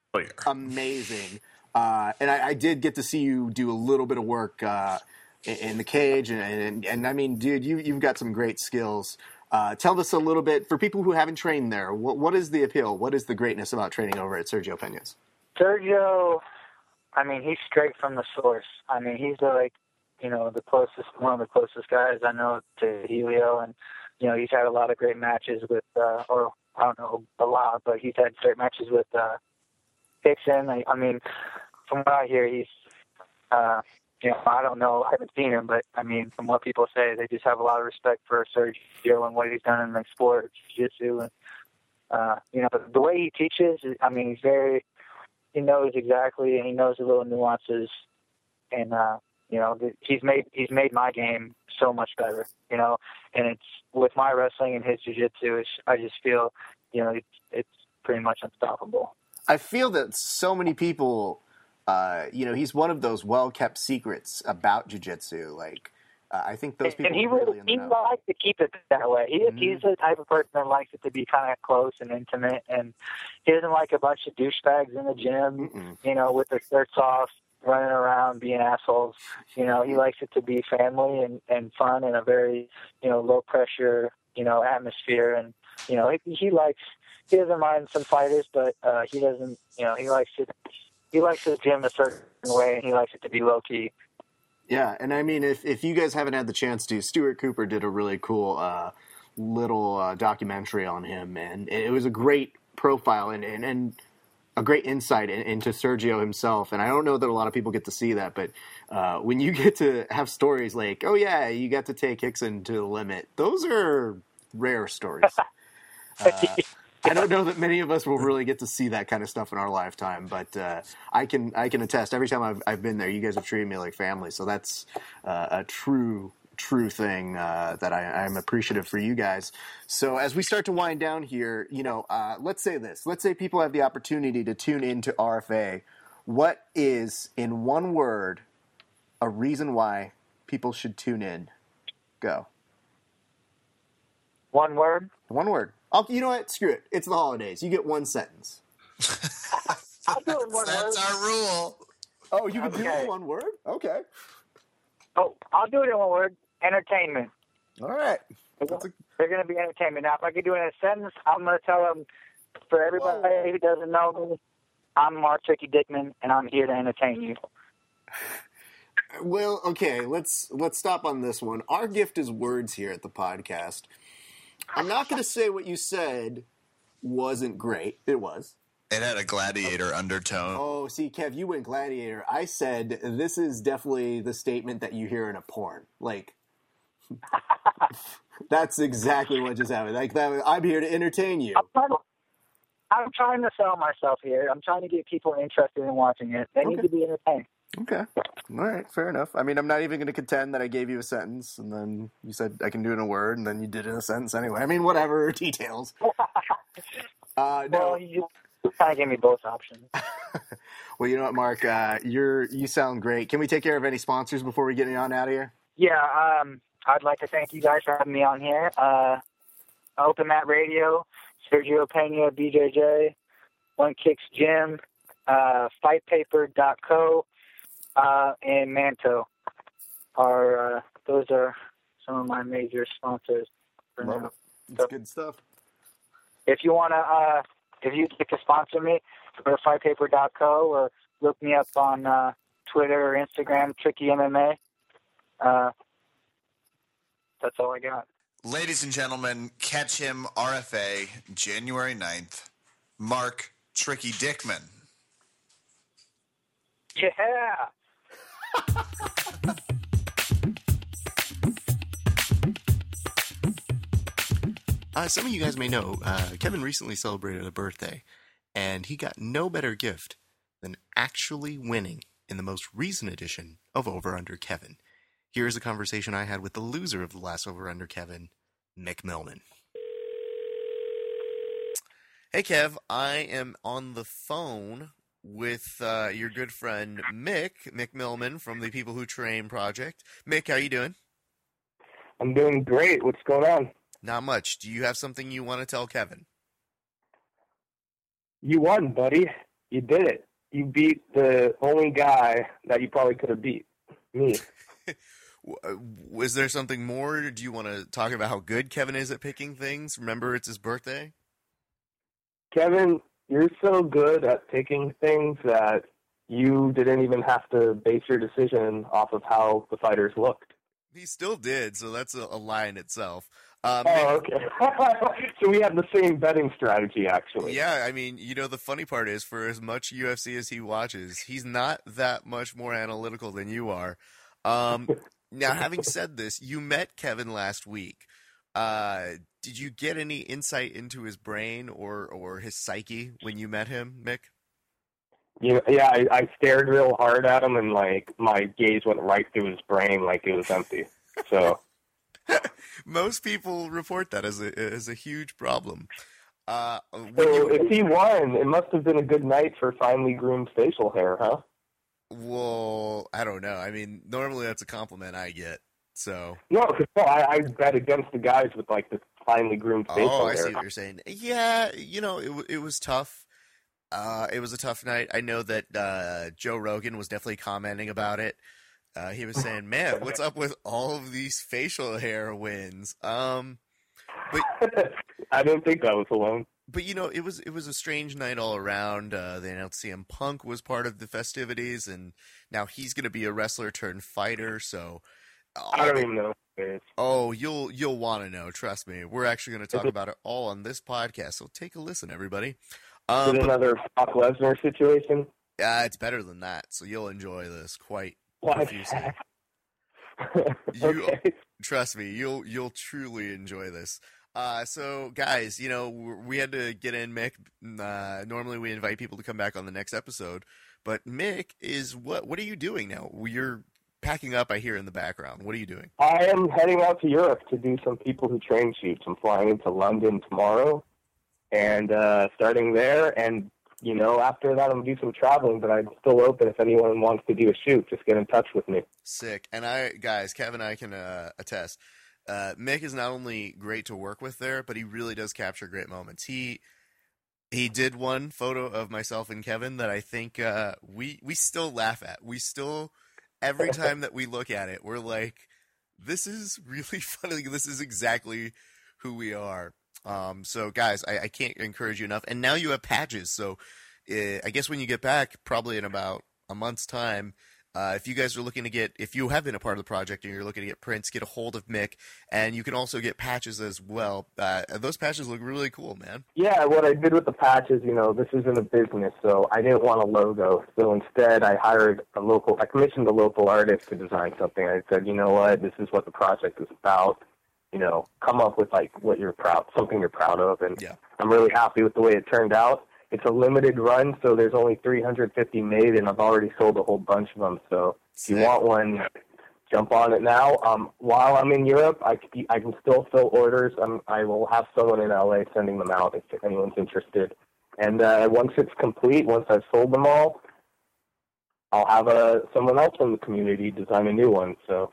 amazing. Uh, and I, I did get to see you do a little bit of work uh, in, in the cage, and, and and I mean, dude, you you've got some great skills. Uh, tell us a little bit for people who haven't trained there. What what is the appeal? What is the greatness about training over at Sergio Penha's? Sergio, I mean, he's straight from the source. I mean, he's like, you know, the closest, one of the closest guys I know to Helio, and you know, he's had a lot of great matches with, uh, or I don't know a lot, but he's had great matches with uh, Rickson. I, I mean, from what I hear, he's, uh, you know, I don't know, I haven't seen him, but I mean, from what people say, they just have a lot of respect for Sergio and what he's done in the sport, jiu-jitsu, and uh, you know, the way he teaches, I mean, he's very he knows exactly and he knows the little nuances and uh you know he's made he's made my game so much better you know and it's with my wrestling and his jiu-jitsu it's, i just feel you know it's it's pretty much unstoppable I feel that so many people, uh, you know, he's one of those well kept secrets about jujitsu. Like, uh, I think those people and he really in he know. likes to keep it that way. He, Mhm. He's the type of person that likes it to be kind of close and intimate, and he doesn't like a bunch of douchebags in the gym, Mm-mm. you know, with their shirts off, running around being assholes. You know, he likes it to be family and and fun and a very you know low pressure you know atmosphere, and you know he, he likes he doesn't mind some fighters, but uh, he doesn't you know he likes it. He likes his gym a certain way, and he likes it to be low key. Yeah, and I mean, if if you guys haven't had the chance to, Stuart Cooper did a really cool uh, little uh, documentary on him, and it was a great profile and and, and a great insight in, into Sergio himself. And I don't know that a lot of people get to see that, but uh, when you *laughs* get to have stories like, "Oh yeah, you got to take Rickson to the limit," those are rare stories. *laughs* I don't know that many of us will really get to see that kind of stuff in our lifetime, but uh, I can I can attest. Every time I've I've been there, you guys have treated me like family, so that's uh, a true true thing uh, that I, I'm appreciative for you guys. So as we start to wind down here, you know, uh, let's say this. Let's say people have the opportunity to tune into RFA. What is, in one word, a reason why people should tune in? Go. One word. One word. I'll, you know what? Screw it. It's the holidays. You get one sentence. *laughs* I'll do it in one That's word. our rule. Oh, you can do it Okay. in one word? Okay. Oh, I'll do it in one word. Entertainment. All right. They're going to be entertainment. Now, if I could do it in a sentence, I'm going to tell them, for everybody who doesn't know me, I'm Mark Tricky Dickman, and I'm here to entertain you. Well, okay, let's let's stop on this one. Our gift is words here at the podcast. I'm not going to say what you said wasn't great. It was. It had a gladiator undertone. Oh, see, Kev, you went gladiator. I said this is definitely the statement that you hear in a porn. Like, *laughs* that's exactly what just happened. Like that. I'm here to entertain you. I'm trying, to, I'm trying to sell myself here. I'm trying to get people interested in watching it. They need to be entertained. Okay. All right. Fair enough. I mean, I'm not even going to contend that I gave you a sentence and then you said I can do it in a word and then you did it in a sentence anyway. I mean, whatever *laughs* details. *laughs* Uh, no. Well, you kind of gave me both options. *laughs* Well, you know what, Mark? Uh, you're you sound great. Can we take care of any sponsors before we get you on out of here? Yeah, um, I'd like to thank you guys for having me on here. Uh, Open Mat Radio, Sergio Penha, BJJ, One Kicks Gym, uh, FightPaper.co, uh, and Manto. Are uh, those are some of my major sponsors for Love now. it. It's good stuff. If you wanna, uh, if you'd like to sponsor me, go to fightpaper.co or look me up on uh, Twitter or Instagram, Tricky MMA. Uh, that's all I got. Ladies and gentlemen, catch him RFA January 9th. Mark Tricky Dickman. Yeah. Uh, some of you guys may know uh, Kevin recently celebrated a birthday, and he got no better gift than actually winning in the most recent edition of Over Under Kevin. Here's a conversation I had with the loser of the last Over Under Kevin, Mick Millman. Hey, Kev, I am on the phone with uh, your good friend Mick, Mick Millman from the People Who Train Project. Mick, how you doing? I'm doing great. What's going on? Not much. Do you have something you want to tell Kevin? You won, buddy. You did it. You beat the only guy that you probably could have beat. Me. *laughs* Was there something more? Do you want to talk about how good Kevin is at picking things? Remember, it's his birthday. Kevin, you're so good at picking things that you didn't even have to base your decision off of how the fighters looked. He still did, so that's a, a lie in itself. Um, oh, okay. *laughs* so we have the same betting strategy, actually. Yeah, I mean, you know, the funny part is, for as much UFC as he watches, he's not that much more analytical than you are. Um, *laughs* now, having said this, you met Kevin last week. Uh, did you get any insight into his brain or or his psyche when you met him, Mick? Yeah, yeah, I, I stared real hard at him, and like my gaze went right through his brain, like it was empty. So. *laughs* Most people report that as a as a huge problem. Uh, so you, if he won, it must have been a good night for finely groomed facial hair, huh? Well, I don't know. I mean, normally that's a compliment I get. So no, because no, I, I bet against the guys with like the finely groomed facial oh. I see what you're saying. Yeah, you know, it it was tough. Uh, it was a tough night. I know that uh, Joe Rogan was definitely commenting about it. Uh, he was saying, "Man, *laughs* what's up with all of these facial hair wins?" Um, but *laughs* I don't think I was alone. But you know, it was it was a strange night all around. Uh, they announced CM Punk was part of the festivities, and now he's going to be a wrestler turned fighter. So I don't even know. Oh, you'll you'll want to know. Trust me. We're actually going to talk about it all on this podcast. So take a listen, everybody. Um, Is it another Brock Lesnar situation? Yeah, uh, it's better than that. So you'll enjoy this quite profusely. *laughs* you okay. trust me, you'll you'll truly enjoy this. Uh, so guys, you know we had to get in Mick. Uh, normally we invite people to come back on the next episode, but Mick is what? What are you doing now? You're packing up. I hear in the background. What are you doing? I am heading out to Europe to do some people who train shoots. I'm flying into London tomorrow, and uh, starting there, and you know, after that, I'm gonna do some traveling, but I'm still open if anyone wants to do a shoot. Just get in touch with me. Sick. And I, guys, Kevin, and I can uh, attest. Uh, Mick is not only great to work with there, but he really does capture great moments. He he did one photo of myself and Kevin that I think uh, we we still laugh at. We still every *laughs* time that we look at it, we're like, "This is really *laughs* funny. This is exactly who we are." Um, so, guys, I, I, can't encourage you enough. And now you have patches. So, uh, I guess when you get back, probably in about a month's time, uh, if you guys are looking to get, if you have been a part of the project and you're looking to get prints, get a hold of Mick, and you can also get patches as well. Uh, those patches look really cool, man. Yeah, what I did with the patches, you know, this isn't a business, so I didn't want a logo. So instead, I hired a local, I commissioned a local artist to design something. I said, you know what, this is what the project is about you know, come up with like what you're proud, something you're proud of, and yeah. I'm really happy with the way it turned out. It's a limited run, so there's only 350 made, and I've already sold a whole bunch of them. So if you want one, jump on it now. Um, while I'm in Europe, I, I can still fill orders. I will have someone in LA sending them out if anyone's interested. And uh, once it's complete, once I've sold them all, I'll have a uh, someone else from the community design a new one. So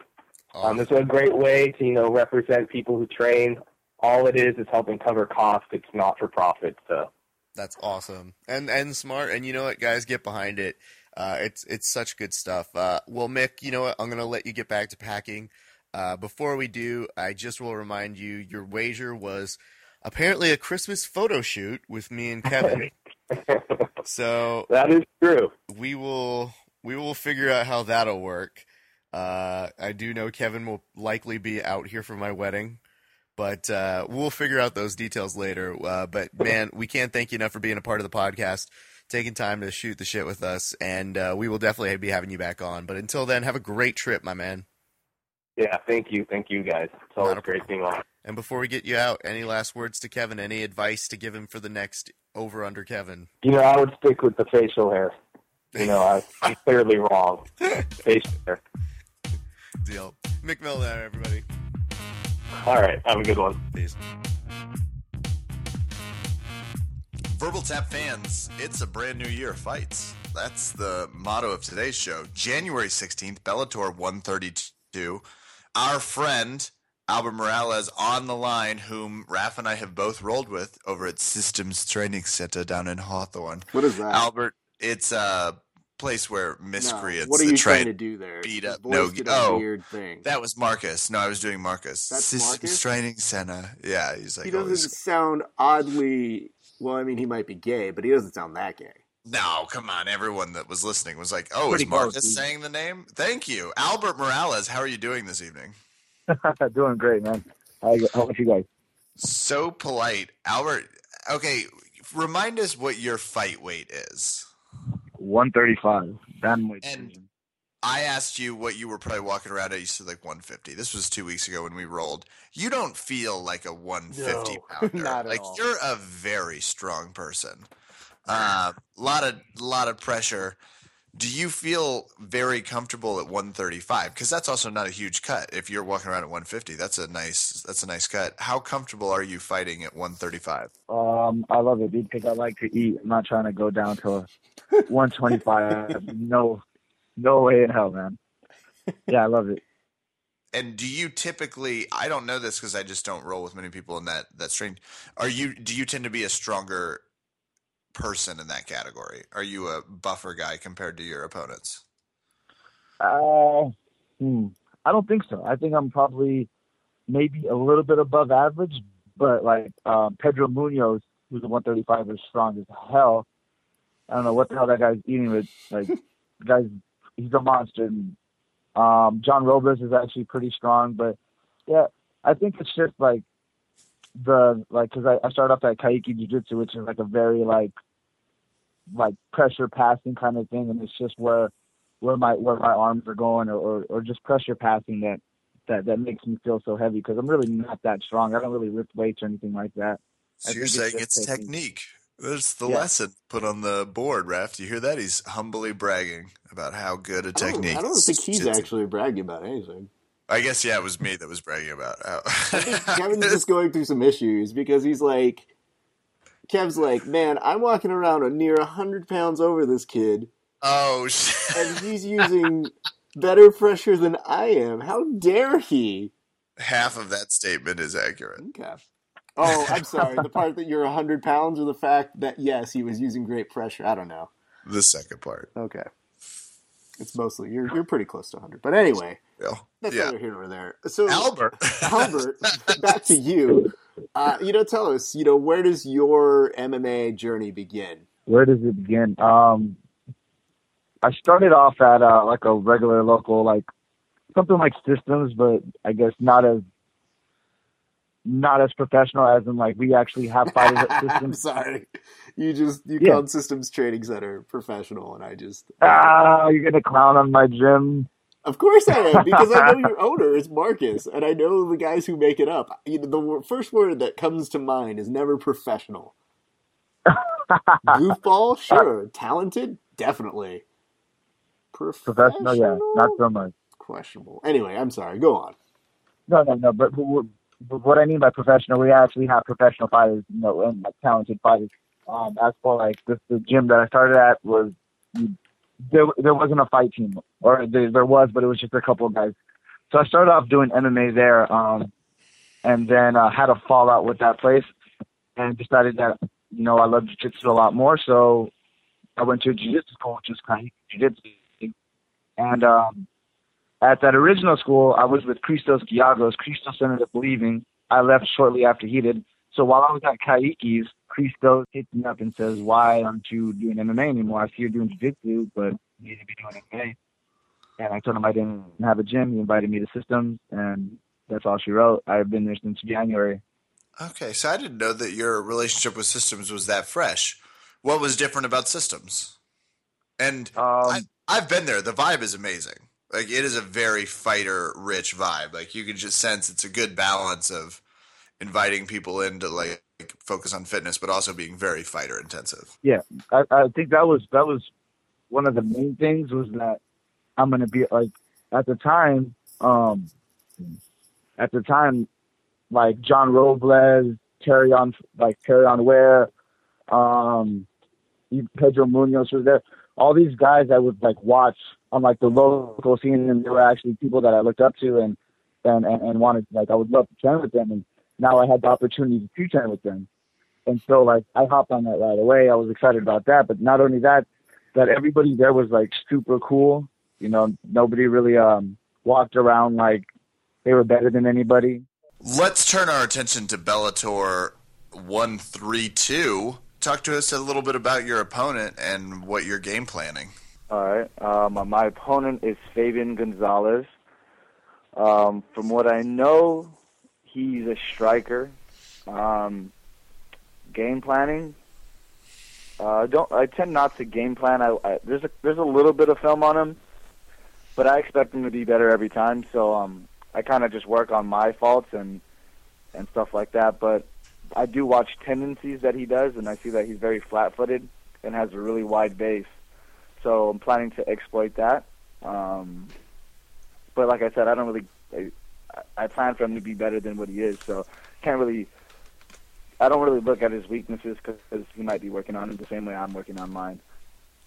um, it's a great way to you know represent people who train. All it is is helping cover costs. It's not for profit. So that's awesome and and smart. And you know what, guys, get behind it. Uh, it's it's such good stuff. Uh, well, Mick, you know what? I'm gonna let you get back to packing. Uh, before we do, I just will remind you your wager was apparently a Christmas photo shoot with me and Kevin. *laughs* So that is true. we will we will figure out how that'll work. Uh, I do know Kevin will likely be out here for my wedding, but uh, we'll figure out those details later. Uh, but man, we can't thank you enough for being a part of the podcast, taking time to shoot the shit with us, and uh, we will definitely be having you back on. But until then, have a great trip, my man. Yeah, thank you, thank you guys. It's always great being on. And before we get you out, any last words to Kevin? Any advice to give him for the next over under Kevin? You know, I would stick with the facial hair. You know, I, *laughs* I'm clearly wrong. Facial hair. Deal. Mick Milner, everybody. All right, have a good one. Peace. Verbal Tap fans, it's a brand new year of fights. That's the motto of today's show. January 16th, Bellator 132. Our friend Albert Morales on the line, whom Raph and I have both rolled with over at Systems Training Center down in Hawthorne. What is that? Albert, it's a place where No, miscreants What are you trying to do there? beat up voice no- did a oh, weird thing. That was Marcus. No, I was doing Marcus. That's Systems Marcus? Training Center. Yeah, he's like he doesn't always- sound oddly. Well, I mean, he might be gay, but he doesn't sound that gay. No, come on. Everyone that was listening was like, "Oh, Pretty is Marcus close, saying the name?" Thank you, Albert Morales. How are you doing this evening? *laughs* Doing great, man. How, how about you guys? So polite, Albert. Okay, remind us what your fight weight is. 135. Bantamweight And- division. I asked you what you were probably walking around at. You said like 150. This was two weeks ago when we rolled. You don't feel like a 150 No, *laughs* pounder. not at like all. you're a very strong person. A uh, lot of lot of pressure. Do you feel very comfortable at 135? Because that's also not a huge cut. If you're walking around at 150, that's a nice that's a nice cut. How comfortable are you fighting at 135? Um, I love it, dude, because I like to eat. I'm not trying to go down to 125. *laughs* no, no way in hell, man. Yeah, I love it. And do you typically? I don't know this because I just don't roll with many people in that that string. Are you? Do you tend to be a stronger person in that category? Are you a buffer guy compared to your opponents? Uh, hmm. I don't think so. I think I'm probably maybe a little bit above average, but like um, Pedro Munoz, who's a 135, is strong as hell. I don't know what the hell that guy's eating, but like, *laughs* guy's he's a monster. And, um, John Robles is actually pretty strong, but yeah, I think it's just like the like because I, I started off at Caique Jiu Jitsu, which is like a very like like pressure passing kind of thing, and it's just where where my where my arms are going, or or, or just pressure passing that that that makes me feel so heavy because I'm really not that strong. I don't really lift weights or anything like that. So I you're think it's saying just it's technique. technique. That's the Yeah. lesson put on the board, Raft. You hear that? He's humbly bragging about how good a I don't, technique. I don't is. think he's It's- actually bragging about anything. I guess yeah, it was me that was bragging about. How... I think Kevin's *laughs* just going through some issues because he's like, Kev's like, man, I'm walking around a near hundred pounds over this kid, oh *laughs* shit! and he's using better pressure than I am. How dare he? Half of that statement is accurate. Okay. Oh, I'm sorry. The part that you're a hundred pounds, or the fact that yes, he was using great pressure. I don't know. The second part. Okay. It's mostly you're you're pretty close to 100. But anyway, Yeah. that's yeah. neither here nor there. So Albert. Albert, back to you. Uh, you know, tell us, you know, where does your MMA journey begin? Where does it begin? Um, I started off at uh, like a regular local like something like systems, but I guess not as not as professional as in like we actually have *laughs* fighters at *laughs* I'm systems. sorry. You just you Yeah. called Systems Training Center professional, and I just Ah, you're gonna clown on my gym. Of course I am, because I know *laughs* your owner is Marcus, and I know the guys who make it up. You know, the first word that comes to mind is never professional. *laughs* Goofball, sure. Talented, definitely. Professional, yeah, not so much. questionable. Anyway, I'm sorry. Go on. No, no, no. But, but, but what I mean by professional, we actually have professional fighters, you know, and like talented fighters. Um, as for like the, the gym that I started at was there. There wasn't a fight team, or there, there was, but it was just a couple of guys. So I started off doing MMA there, um, and then uh, had a fallout with that place, and decided that you know I love jiu-jitsu a lot more. So I went to a jiu-jitsu school, which is kind of jiu-jitsu, and um, at that original school, I was with Christos Giagos. Christos ended up leaving. I left shortly after he did. So while I was at Caique's, Christos hits me up and says, "Why aren't you doing MMA anymore? I see you're doing jiu-jitsu, but you need to be doing MMA." And I told him I didn't have a gym. He invited me to Systems, and that's all she wrote. I've been there since January. Okay, so I didn't know that your relationship with systems was that fresh. What was different about systems? And Um, I, I've been there. The vibe is amazing. Like it is a very fighter rich vibe. Like you can just sense it's a good balance of inviting people in to like focus on fitness, but also being very fighter intensive. I, I think that was that was one of the main things was that I'm gonna be like at the time, um at the time, like John Robles, Terrion like Terrion Ware, um Pedro Munoz was there. All these guys I would like watch on like the local scene and they were actually people that I looked up to and and, and, and wanted like I would love to train with them and now I had the opportunity to train with them. And so like I hopped on that right away. I was excited about that. But not only that, that everybody there was like super cool. You know, nobody really um walked around like they were better than anybody. Let's turn our attention to Bellator 132. Talk to us a little bit about your opponent and what you're game planning. All right. Um, my opponent is Fabian Gonzalez. Um, from what I know, he's a striker. Um, game planning. Uh, don't I tend not to game plan. I, I there's a there's a little bit of film on him, but I expect him to be better every time. So um, I kind of just work on my faults and and stuff like that. But I do watch tendencies that he does, and I see that he's very flat-footed and has a really wide base. So I'm planning to exploit that. Um, but like I said, I don't really. I, plan for him to be better than what he is. So can't really. I don't really look at his weaknesses because he might be working on it the same way I'm working on mine.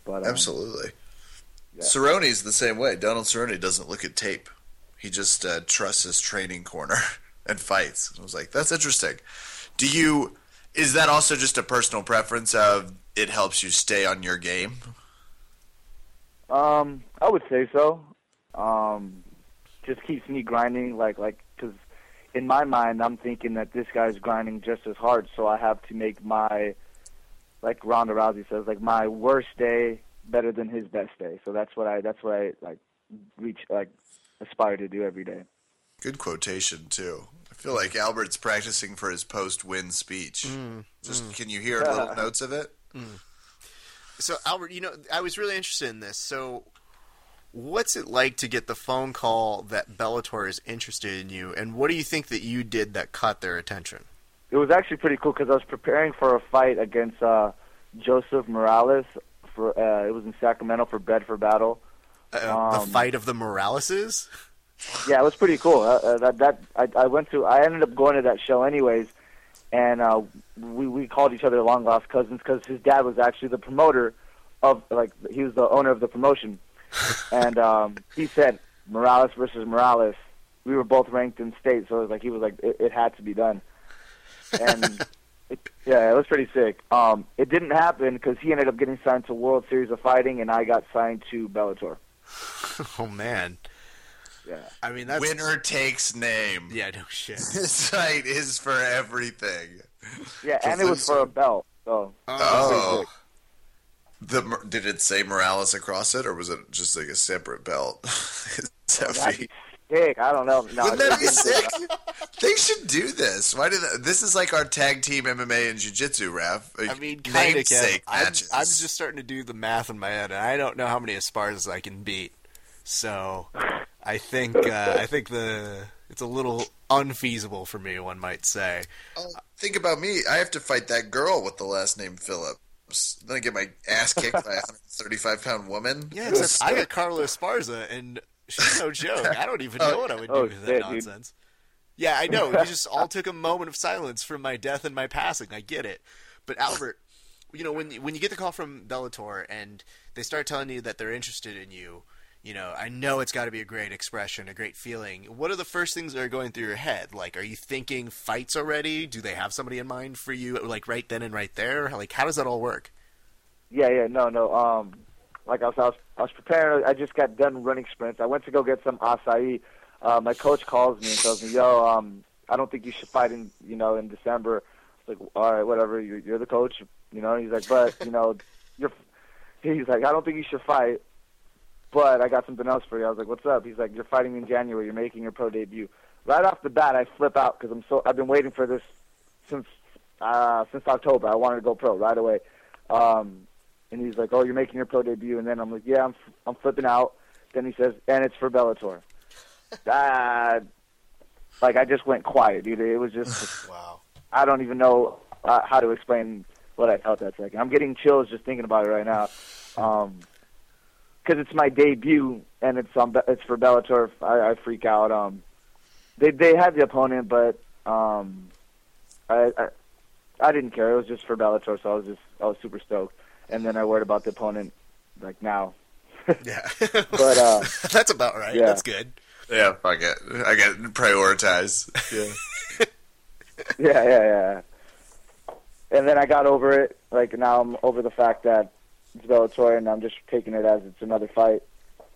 But um, Absolutely. yeah. Cerrone's the same way. Donald Cerrone doesn't look at tape. He just uh, trusts his training corner *laughs* and fights. I was like, that's interesting. Do you? Is that also just a personal preference of it helps you stay on your game? Um, I would say so. Um, just keeps me grinding, like like because in my mind I'm thinking that this guy's grinding just as hard, so I have to make my like Ronda Rousey says, like my worst day better than his best day. So that's what I that's what I like reach like aspire to do every day. Good quotation too. I feel like Albert's practicing for his post-win speech. Mm, just mm. can you hear little *laughs* notes of it? Mm. So Albert, you know, I was really interested in this. So, what's it like to get the phone call that Bellator is interested in you, and what do you think that you did that caught their attention? It was actually pretty cool because I was preparing for a fight against uh, Joseph Morales. For uh, it was in Sacramento for Bedford Battle. Uh, the Um, fight of the Moraleses? Yeah, it was pretty cool. Uh, uh, that that I, I went to. I ended up going to that show anyways, and uh, we we called each other long lost cousins because his dad was actually the promoter of like he was the owner of the promotion, and um, he said Morales versus Morales. We were both ranked in state, so it was like he was like it, it had to be done, and. *laughs* It, yeah, it was pretty sick. Um, it didn't happen because he ended up getting signed to World Series of Fighting, and I got signed to Bellator. *laughs* Oh man, Yeah. I mean that's Winner takes name. Yeah, no shit. *laughs* This site is for everything. Yeah, and it was for a belt. So Oh. The did it say Morales across it, or was it just like a separate belt? *laughs* it's that'd heavy. sick. I don't know. No, Wouldn't that be it didn't say sick? they should do this. Why did that? this is like our tag team MMA and jiu-jitsu, Raf. Like, I mean, kind of. namesake I'm, matches. I'm just starting to do the math in my head, and I don't know how many Esparzas I can beat. So, I think uh, I think the it's a little unfeasible for me. One might say. Oh, think about me. I have to fight that girl with the last name Phillips. Then I get my ass kicked by a 135 pound woman. Yeah, except I got Carla Esparza, and she's no joke. I don't even know what I would do Oh, with that shit, dude. nonsense. Yeah, I know. You just all took a moment of silence from my death and my passing. I get it, but Albert, you know, when when you get the call from Bellator and they start telling you that they're interested in you, you know, I know it's got to be a great expression, a great feeling. What are the first things that are going through your head? Like, are you thinking fights already? Do they have somebody in mind for you, like right then and right there? Like, how does that all work? Yeah, yeah, no, no. Um, like I was, I was, I was preparing. I just got done running sprints. I went to go get some acai. Uh, my coach calls me and tells me, "Yo, um, I don't think you should fight in, you know, in December." like, all right, whatever. You're, you're the coach, you know. He's like, but you know, you're. *laughs* He's like, I don't think you should fight, but I got something else for you. I was like, what's up? He's like, you're fighting in January. You're making your pro debut. Right off the bat, I flip out because I'm so. I've been waiting for this since uh, since October. I wanted to go pro right away. Um, and he's like, "Oh, you're making your pro debut," and then I'm like, "Yeah, I'm I'm flipping out." Then he says, "And it's for Bellator." *laughs* uh, like I just went quiet, dude. It was just *laughs* Wow. I don't even know uh, how to explain what I felt that second. I'm getting chills just thinking about it right now, because it's my debut and it's um it's for Bellator. I, I freak out. Um, they they had the opponent, but um, I, I I didn't care. It was just for Bellator, so I was just I was super stoked. And then I worried about the opponent like now. *laughs* Yeah. But uh, *laughs* That's about right. Yeah. That's good. Yeah, fuck it. I get prioritize. Yeah. *laughs* yeah, yeah, yeah. And then I got over it. Like now I'm over the fact that it's Bellator, and I'm just taking it as it's another fight,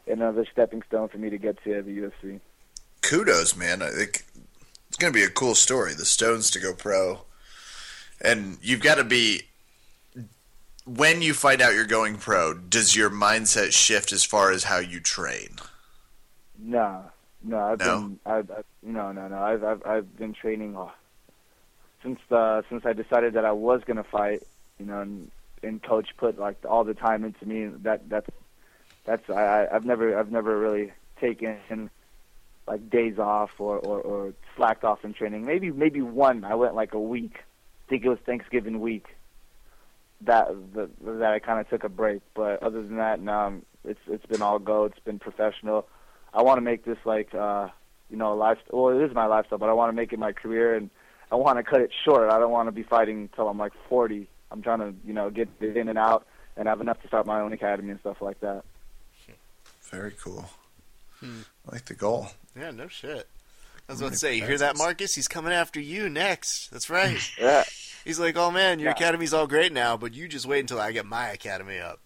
another stepping stone for me to get to the UFC. Kudos, man. I think it's going to be a cool story. The Stones to go pro. And you've got to be when you find out you're going pro, does your mindset shift as far as how you train? No, no, I've No? been, I've, I've, no, no, no. I've, I've, I've been training since the since I decided that I was gonna fight. You know, and, and coach put like all the time into me. That that's that's I, I've never I've never really taken like days off or, or or slacked off in training. Maybe maybe one. I went like a week. I think it was Thanksgiving week. That that, that I kind of took a break. But other than that, no, um, it's it's been all go. It's been professional. I want to make this like uh you know lifestyle. Well, it is my lifestyle, but I want to make it my career, and I want to cut it short. I don't want to be fighting until I'm like 40. I'm trying to you know get it in and out and have enough to start my own academy and stuff like that. Very cool. I like the goal. Yeah, no shit. I was about to say, you hear that, Marcus? He's coming after you next. That's right. *laughs* Yeah. He's like, oh man, your Yeah. academy's all great now, but you just wait until I get my academy up.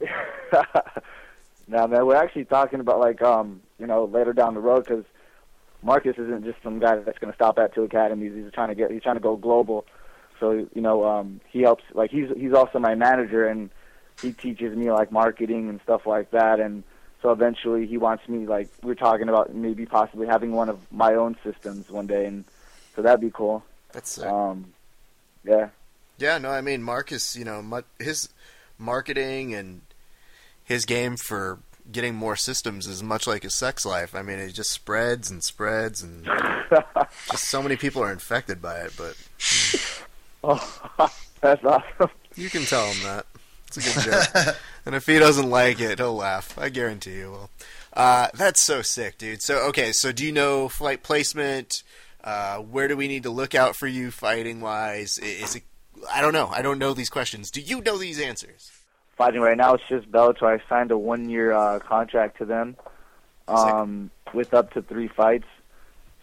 *laughs* now, man, we're actually talking about like um you know later down the road because Marcus isn't just some guy that's going to stop at two academies. He's trying to get he's trying to go global. So you know um he helps like he's he's also my manager and he teaches me like marketing and stuff like that and so eventually he wants me like we're talking about maybe possibly having one of my own systems one day and so that'd be cool. That's sick. Um yeah. Yeah, no, I mean Marcus, you know, mu- his marketing and his game for getting more systems is much like his sex life. I mean, it just spreads and spreads, and *laughs* just so many people are infected by it. But oh, *laughs* that's awesome. you can tell him that it's a good joke, *laughs* and if he doesn't like it, he'll laugh. I guarantee you will. Uh, that's so sick, dude. So okay, so do you know flight placement? Uh, where do we need to look out for you fighting wise? I- Is it? I don't know. I don't know these questions. Do you know these answers? fighting right now. It's just Bellator. I signed a one year uh, contract to them um, with up to three fights.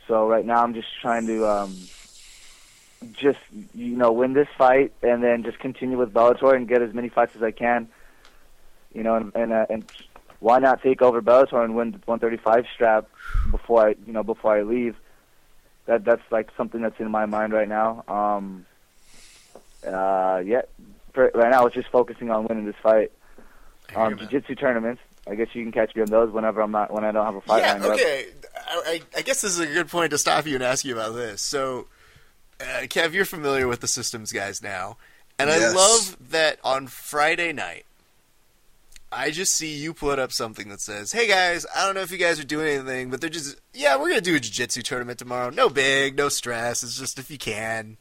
So right now I'm just trying to um, just you know win this fight and then just continue with Bellator and get as many fights as I can. You know, and and, uh, and why not take over Bellator and win the 135 strap before I you know before I leave. That that's like something that's in my mind right now. Um, uh, yeah, for, right now it's just focusing on winning this fight. Um, jiu-jitsu tournaments. I guess you can catch me on those whenever I'm not when I don't have a fight yeah, okay. I, I guess this is a good point to stop you and ask you about this. So, uh, Kev, you're familiar with the systems guys now, and I love that on Friday night, I just see you put up something that says, "Hey guys, I don't know if you guys are doing anything, but they're just yeah, we're gonna do a jiu-jitsu tournament tomorrow. No big, no stress. It's just if you can."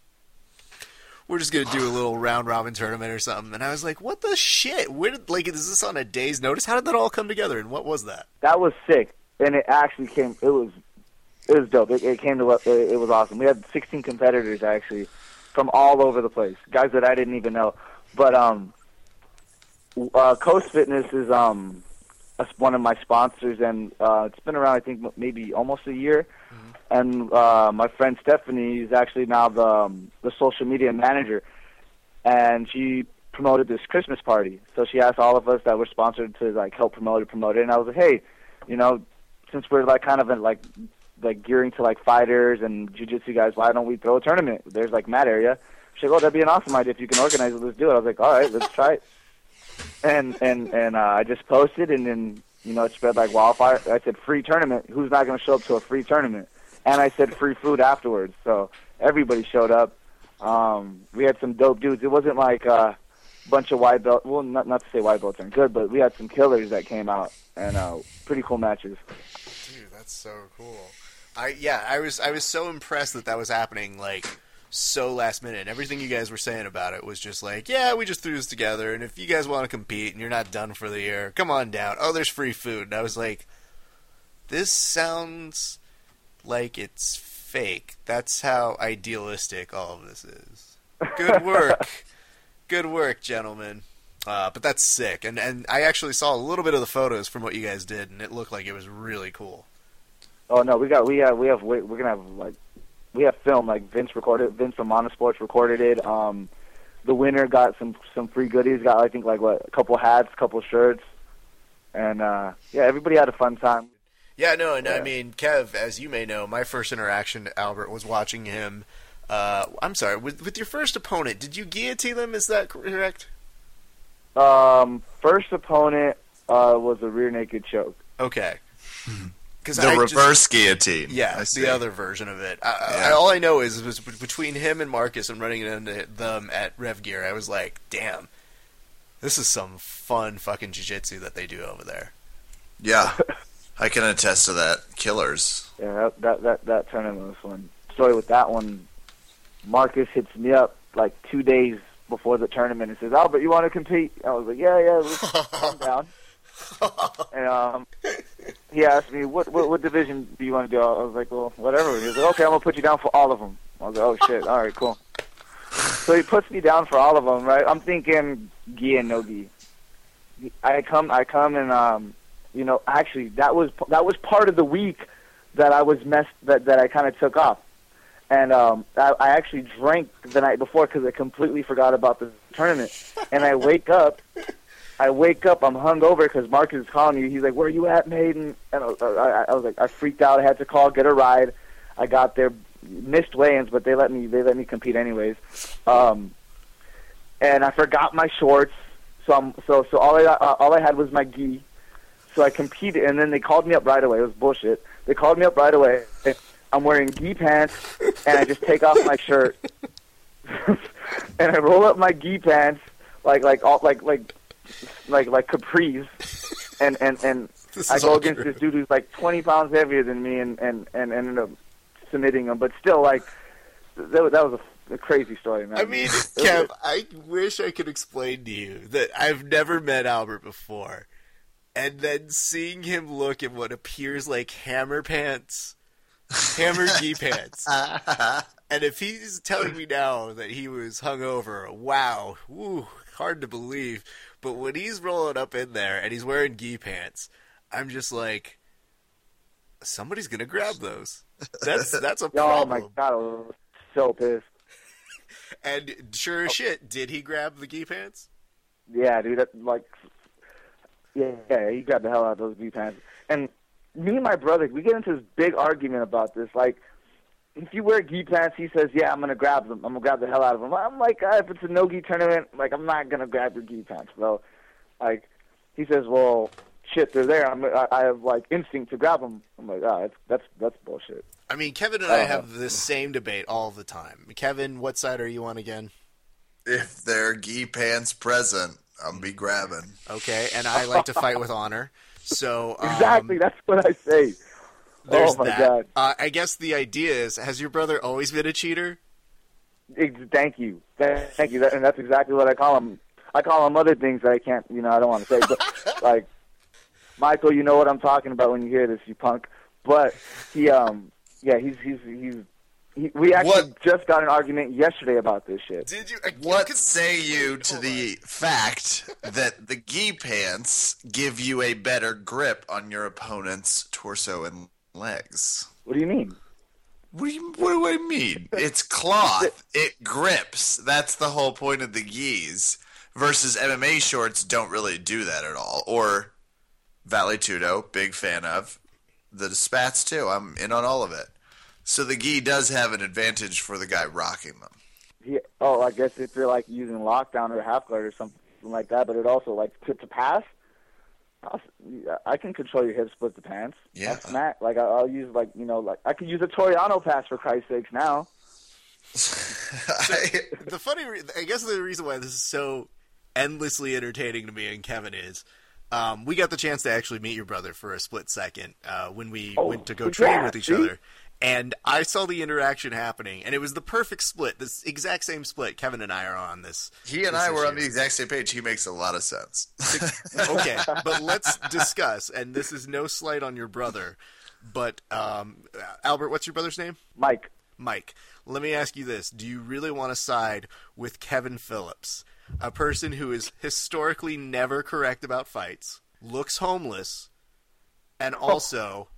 We're just gonna do a little round robin tournament or something, and I was like, "What the shit? Where did like is this on a day's notice? How did that all come together? And what was that?" That was sick, and it actually came. It was it was dope. It, it came to it, it was awesome. We had 16 competitors actually from all over the place, guys that I didn't even know. But um, uh, Coast Fitness is um a- one of my sponsors, and uh, it's been around I think maybe almost a year. And uh, my friend Stephanie is actually now the um, the social media manager, and she promoted this Christmas party. So she asked all of us that were sponsored to like help promote it, promote it. And I was like, hey, you know, since we're like kind of in, like like gearing to like fighters and jujitsu guys, why don't we throw a tournament? There's like mat area. She's like, "Oh, that'd be an awesome idea if you can organize it. Let's do it." I was like, "All right, let's try it." And and and uh, I just posted, and then you know it spread like wildfire. I said, "Free tournament. Who's not going to show up to a free tournament?" And I said, "Free food afterwards." So everybody showed up. Um, we had some dope dudes. It wasn't like a bunch of white belt. Well, not not to say white belts aren't good, but we had some killers that came out and uh, pretty cool matches. Dude, that's so cool. I yeah, I was I was so impressed that that was happening like so last minute. And Everything you guys were saying about it was just like, yeah, we just threw this together, and if you guys want to compete and you're not done for the year, come on down. Oh, there's free food. And I was like, this sounds like it's fake. That's how idealistic all of this is. Good *laughs* work. Good work, gentlemen. Uh, but that's sick, and and I actually saw a little bit of the photos from what you guys did, and it looked like it was really cool. Oh no, we got we have we have we- we're gonna have like we have film like Vince recorded Vince from Monosports recorded it. Um, the winner got some some free goodies. Got I think like what a couple hats, a couple shirts, and uh, yeah, everybody had a fun time. Yeah, no, and I mean, Kev, as you may know, my first interaction to Albert was watching him. Uh, I'm sorry, with, with your first opponent, did you guillotine him? Is that correct? Um, first opponent uh, was a rear naked choke. Okay. Because The reverse guillotine. yeah, I the other version of it. I, I, all I know is it was between him and Marcus and running into them at Rev Gear. I was like, damn, this is some fun fucking jiu-jitsu that they do over there. Yeah, I can attest to that. Killers. Yeah, that that that, that tournament was fun. Story with that one. Marcus hits me up like two days before the tournament and says, "Albert, you want to compete?" I was like, "Yeah, yeah, let's *laughs* calm down." and um, he asked me, "What what what division do you want to do?" I was like, "Well, whatever." He was like, "Okay, I'm gonna put you down for all of them." I was like, "Oh shit! All right, cool." So he puts me down for all of them, right? I'm thinking gi and no gi. I come, I come, and um, you know, actually, that was that was part of the week that I was messed that that I kind of took off, and um, I, I actually drank the night before because I completely forgot about the tournament, and I wake up. I wake up, I'm hungover because Marcus is calling me. He's like, "Where are you at, Maiden?" And I, I, I was like, I freaked out. I had to call, get a ride. I got there, missed weigh-ins, but they let me they let me compete anyways. Um, and I forgot my shorts, so I'm, so so all I uh, all I had was my gi. So I competed, and then they called me up right away. It was bullshit. They called me up right away. I'm wearing gi pants, and I just take off my shirt, *laughs* and I roll up my gi pants like like all like like like like capris, and and and *laughs* I go against true. this dude who's like 20 pounds heavier than me, and and and ended up submitting him. But still, like that, was- that was a, a crazy story, man. I mean, Kev, I wish I could explain to you that I've never met Albert before, and then seeing him look at what appears like hammer pants, hammer *laughs* gi pants, and if he's telling me now that he was hungover, wow, woo, hard to believe. But when he's rolling up in there and he's wearing gi pants, I'm just like, somebody's gonna grab those. That's that's a *laughs* problem. oh my god, I was so pissed. *laughs* And sure as shit, did he grab the gi pants? Yeah, dude, that like, yeah, yeah, he grabbed the hell out of those V pants. And me and my brother, we get into this big argument about this. Like, if you wear gi pants, he says, "Yeah, I'm gonna grab them. I'm gonna grab the hell out of them." I'm like, ah, if it's a no gi tournament, like, I'm not gonna grab your gi pants, bro. Like, he says, "Well, shit, they're there. I'm, I, I have like instinct to grab them." I'm like, ah, that's that's that's bullshit. I mean, Kevin and I Uh, have this same debate all the time. Kevin, what side are you on again? If they're gi pants present, I'll be grabbing. Okay, and I like to fight with honor. So *laughs* um, Exactly, that's what I say. There's oh my that. god. Uh, I guess the idea is: Has your brother always been a cheater? Thank you, thank you, and that's exactly what I call him. I call him other things that I can't, you know, I don't want to say, but *laughs* like Michael, you know what I'm talking about when you hear this, you punk. But he, um, yeah, he's he's he's. He, we actually What- just got an argument yesterday about this shit. Did you? What say you to the fact that the gi pants give you a better grip on your opponent's torso and legs? What do you mean? What do you what do I mean? *laughs* It's cloth. It grips. That's the whole point of the gis. Versus MMA shorts don't really do that at all. Or Vale Tudo, big fan of. The spats too. I'm in on all of it. So the gi does have an advantage for the guy rocking them. He, oh, I guess if you're like using lockdown or half guard or something like that, but it also like to, to pass. I'll, I can control your hips, split the pants. Yeah. I'll smack. Like I- I'll use like you know like I could use a Toreando pass for Christ's sakes now. *laughs* I- the funny, re- I guess the reason why this is so endlessly entertaining to me and Kevin is, um, we got the chance to actually meet your brother for a split second uh, when we Oh, went to go yeah, train with each see? other, and I saw the interaction happening, and it was the perfect split, this exact same split. Kevin and I are on this. he and this I were on the exact same page. He makes a lot of sense. *laughs* okay, *laughs* but let's discuss. And this is no slight on your brother, but um, Albert, what's your brother's name? Mike, Mike, let me ask you this: Do you really want to side with Kevin Phillips, a person who is historically never correct about fights, looks homeless, and also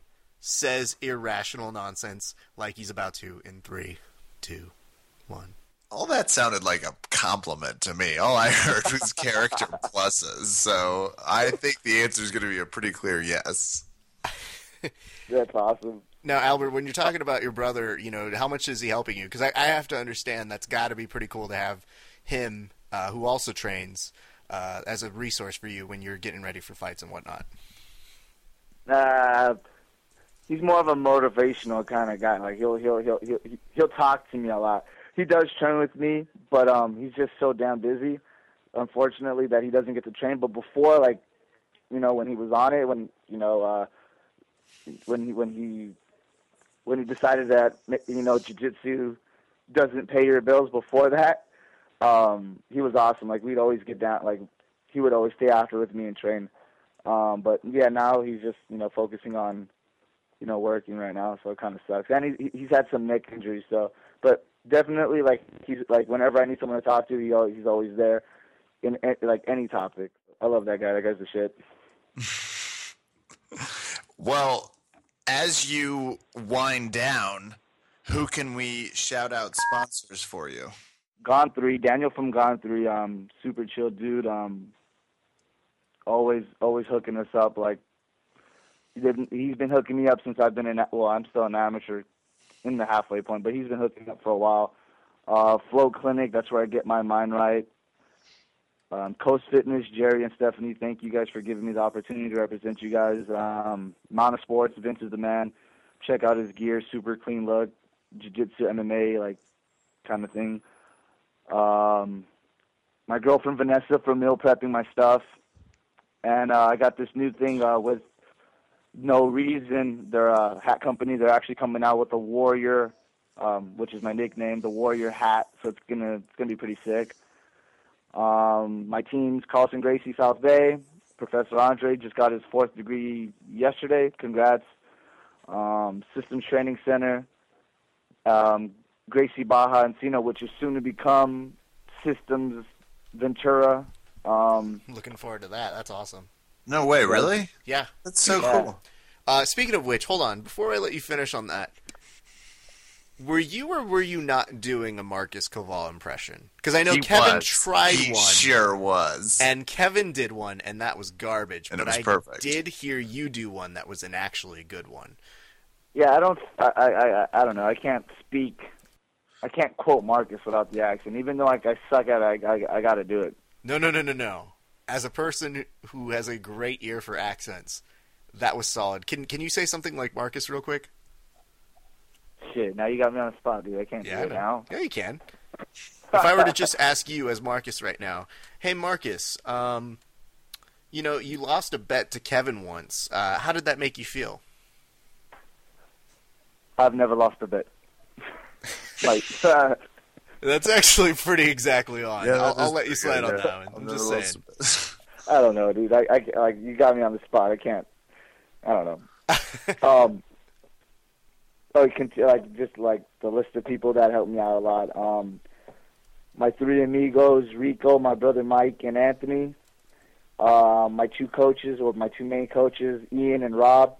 says irrational nonsense like he's about to in three, two, one? All that sounded like a compliment to me. All I heard was *laughs* character pluses. So I think the answer is going to be a pretty clear yes. that's awesome. Now, Albert, when you're talking about your brother, you know, how much is he helping you? Because I, I have to understand that's got to be pretty cool to have him, uh, who also trains, uh, as a resource for you when you're getting ready for fights and whatnot. Uh, he's more of a motivational kind of guy. Like he'll he'll he'll he'll he'll talk to me a lot. He does train with me, but um, he's just so damn busy, unfortunately, that he doesn't get to train. But before, like, you know, when he was on it, when you know, uh, when he when he when he decided that you know jujitsu doesn't pay your bills before that, um, he was awesome. Like we'd always get down, like he would always stay after with me and train. Um, but yeah, now he's just you know focusing on you know working right now, so it kind of sucks. And he, he's had some neck injuries, so but definitely like he's like whenever I need someone to talk to, he always, he's always there in, in like any topic. I love that guy. That guy's the shit. *laughs* Well, as you wind down, who can we shout out sponsors for you? Gone three, Daniel from Gone three, um, super chill dude. Um, always always hooking us up. Like he's been hooking me up since I've been in. Well, I'm still an amateur in the halfway point, but he's been hooking up for a while. Uh, Flow Clinic, that's where I get my mind right. Um, Coast Fitness, Jerry and Stephanie, thank you guys for giving me the opportunity to represent you guys. Um, Mana Sports, Vince is the man. Check out his gear, super clean look, jiu-jitsu, MMA, like kind of thing. Um, my girlfriend Vanessa for meal prepping my stuff, and uh, I got this new thing uh, with No Reason. They're a hat company. They're actually coming out with a Warrior, um, which is my nickname, the Warrior hat. So it's gonna it's gonna be pretty sick. Um, my team's Carlson Gracie South Bay. Professor Andre just got his fourth degree yesterday. Congrats. Um, Systems Training Center. Um, Gracie Barra Encino, which is soon to become Systems Ventura. Um, *laughs* Looking forward to that. That's awesome. No way, really? Yeah. That's so Yeah. cool. Uh, speaking of which, hold on. Before I let you finish on that, were you or were you not doing a Marcus Kowal impression? Because I know He Kevin was. tried He one. Sure was. And Kevin did one, and that was garbage. And but it was I perfect. did hear you do one that was an actually good one. yeah, I don't, I, I, I, I don't know. I can't speak. I can't quote Marcus without the accent. Even though like I suck at it, I, I, I got to do it. No, no, no, no, no. As a person who has a great ear for accents, that was solid. Can Can you say something like Marcus real quick? Shit, now you got me on the spot, dude. I can't Yeah, do it now. Yeah, you can. if I were to just ask you as Marcus right now, hey Marcus, um, you know you lost a bet to Kevin once. Uh, how did that make you feel? I've never lost a bet. *laughs* like, *laughs* uh, That's actually pretty exactly on. Yeah, I'll, I'll let you slide on that one. I've I'm just saying. a. *laughs* I don't know, dude. I, I, like, you got me on the spot. I can't. I don't know. *laughs* um, like, cont- like just like the list of people that helped me out a lot. Um, my three amigos, Rico, my brother Mike, and Anthony. Uh, my two coaches, or my two main coaches, Ian and Rob.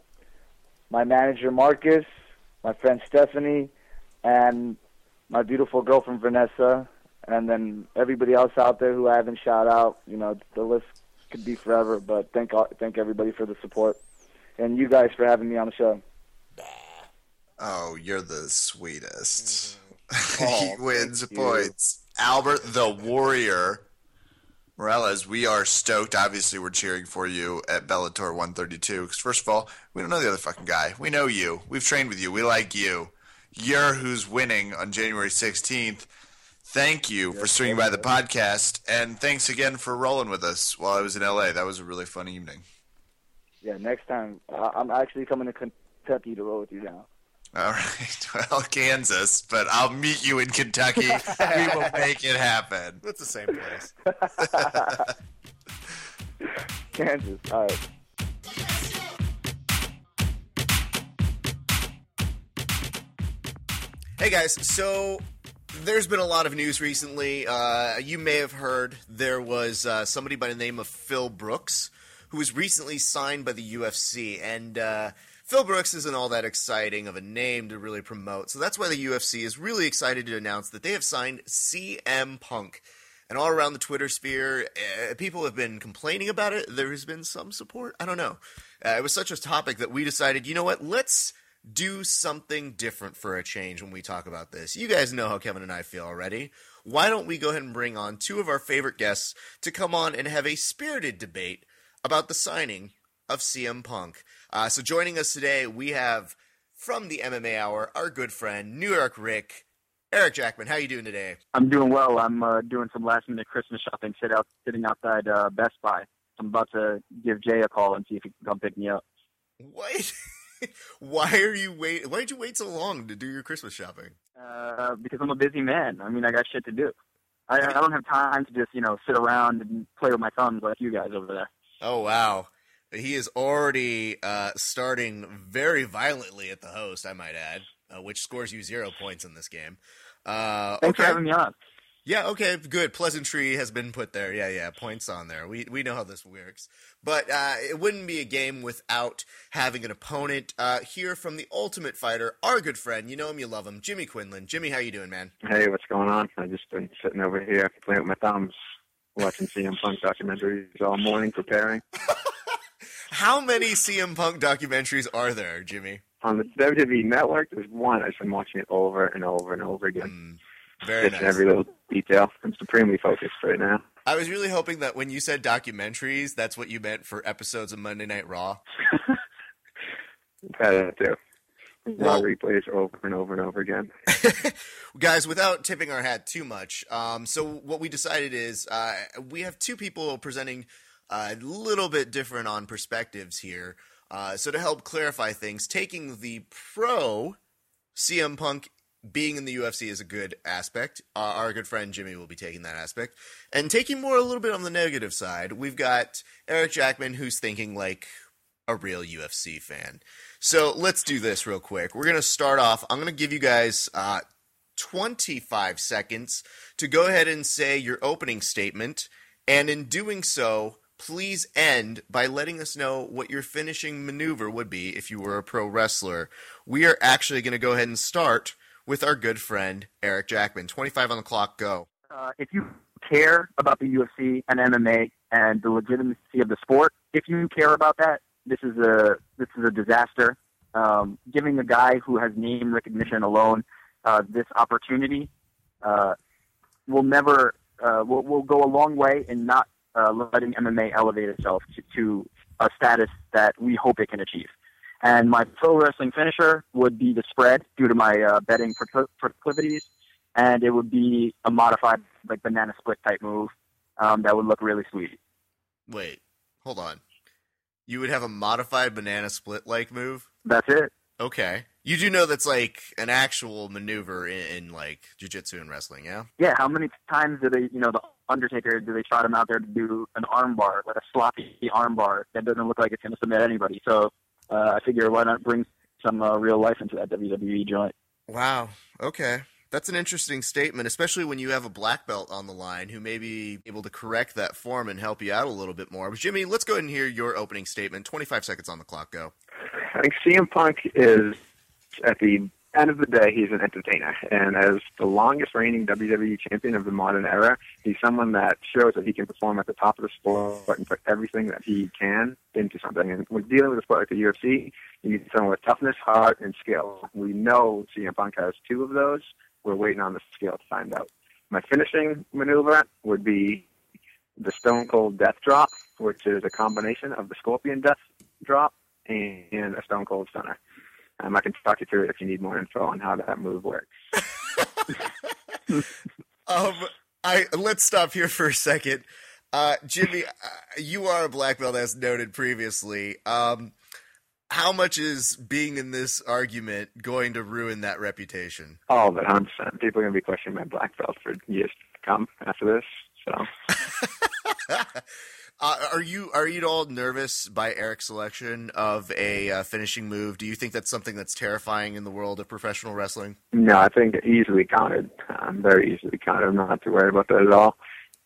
My manager Marcus, my friend Stephanie, and my beautiful girlfriend Vanessa, and then everybody else out there who I haven't shout out. You know, the list could be forever, but thank all- thank everybody for the support, and you guys for having me on the show. Oh, you're the sweetest. Mm-hmm. *laughs* Oh, he wins thank you. points. Albert the Warrior Morales. We are stoked. Obviously, we're cheering for you at Bellator 132. Because first of all, we don't know the other fucking guy. We know you. We've trained with you. We like you. You're who's winning on January 16th. Thank you for swinging by the podcast, and thanks again for rolling with us while I was in LA. That was a really fun evening. Yeah, next time I- I'm actually coming to Kentucky to roll with you now. All right. *laughs* Well, Kansas, but I'll meet you in Kentucky. *laughs* we will make it happen. That's the same place. *laughs* Kansas. All right. Hey guys, so there's been a lot of news recently. Uh, you may have heard there was uh, somebody by the name of Phil Brooks who was recently signed by the UFC, and uh, Phil Brooks isn't all that exciting of a name to really promote. So that's why the UFC is really excited to announce that they have signed CM Punk. And all around the Twitter sphere, uh, people have been complaining about it. There has been some support. I don't know. Uh, it was such a topic that we decided, you know what? Let's do something different for a change when we talk about this. You guys know how Kevin and I feel already. Why don't we go ahead and bring on two of our favorite guests to come on and have a spirited debate about the signing of CM Punk? Uh, so joining us today, we have from the MMA Hour our good friend New York Rick, Eric Jackman. How you doing today? I'm doing well. I'm uh, doing some last minute Christmas shopping. Sit out, sitting outside uh, Best Buy. I'm about to give Jay a call and see if he can come pick me up. What? *laughs* *laughs* Why are you wait? Why did you wait so long to do your Christmas shopping? Uh, because I'm a busy man. I mean, I got shit to do. I, I don't have time to just you know sit around and play with my thumbs like you guys over there. Oh wow, he is already uh, starting very violently at the host. I might add, uh, which scores you zero points in this game. Uh, Thanks okay. for having me on. Yeah, okay, good. Pleasantry has been put there. Yeah, yeah, points on there. We we know how this works. But uh, it wouldn't be a game without having an opponent. Uh, here from the Ultimate Fighter, our good friend, you know him, you love him, Jimmy Quinlan. Jimmy, how you doing, man? Hey, what's going on? I just been sitting over here playing with my thumbs, watching CM Punk documentaries all morning, preparing. *laughs* How many CM Punk documentaries are there, Jimmy? On the WWE Network, there's one. I've been watching it over and over and over again. Mm, very nice. every little detail. I'm supremely focused right now. I was really hoping that when you said documentaries, that's what you meant for episodes of Monday Night Raw. *laughs* That too. Raw Well- replays over and over and over again. *laughs* Guys, without tipping our hat too much, um, so what we decided is uh, we have two people presenting a little bit different on perspectives here. Uh, so to help clarify things, taking the pro CM Punk being in the UFC is a good aspect. Uh, our good friend Jimmy will be taking that aspect, and taking more a little bit on the negative side. We've got Eric Jackman, who's thinking like a real UFC fan. So let's do this real quick. We're gonna start off. I'm gonna give you guys uh, 25 seconds to go ahead and say your opening statement, and in doing so, please end by letting us know what your finishing maneuver would be if you were a pro wrestler. We are actually going to go ahead and start with our good friend Eric Jackman. 25 on the clock, go. Uh, if you care about the UFC and MMA and the legitimacy of the sport, if you care about that, this is a this is a disaster. Um, giving a guy who has name recognition alone uh, this opportunity uh, will never uh, will, will go a long way in not uh, letting MMA elevate itself to, to a status that we hope it can achieve. And my pro wrestling finisher would be the spread due to my uh, betting procl- proclivities, and it would be a modified like banana split type move um, that would look really sweet. Wait, hold on. You would have a modified banana split like move? That's it. Okay. You do know that's like an actual maneuver in, in like jiu-jitsu and wrestling, yeah? Yeah, how many times do they, you know, the Undertaker, do they trot him out there to do an armbar, like a sloppy armbar that doesn't look like it's going to submit anybody? So I figure why not bring some uh, real life into that WWE joint? Wow. Okay. That's an interesting statement, especially when you have a black belt on the line who may be able to correct that form and help you out a little bit more. But Jimmy, let's go ahead and hear your opening statement. 25 seconds on the clock. Go. I think CM Punk is, at the end of the day, he's an entertainer. And as the longest reigning WWE champion of the modern era, he's someone that shows that he can perform at the top of the sport and put everything that he can into something. And when dealing with a sport like the UFC, you need someone with toughness, heart, and skill. We know CM Punk has two of those. We're waiting on the skill to find out. my finishing maneuver would be the Stone Cold Death Drop, which is a combination of the Scorpion Death Drop and, a Stone Cold Stunner. Um, I can talk you through it if you need more info on how that move works. *laughs* *laughs* Um, I let's stop here for a second. Uh, Jimmy, uh, you are a black belt as noted previously. Um, how much is being in this argument going to ruin that reputation? All of it, 100%. People are going to be questioning my black belt for years to come after this. So, *laughs* uh, are you are you at all nervous by Eric's selection of a uh, finishing move? Do you think that's something that's terrifying in the world of professional wrestling? no, I think easily counted. Um, very easily counted. I'm not too worried about that at all.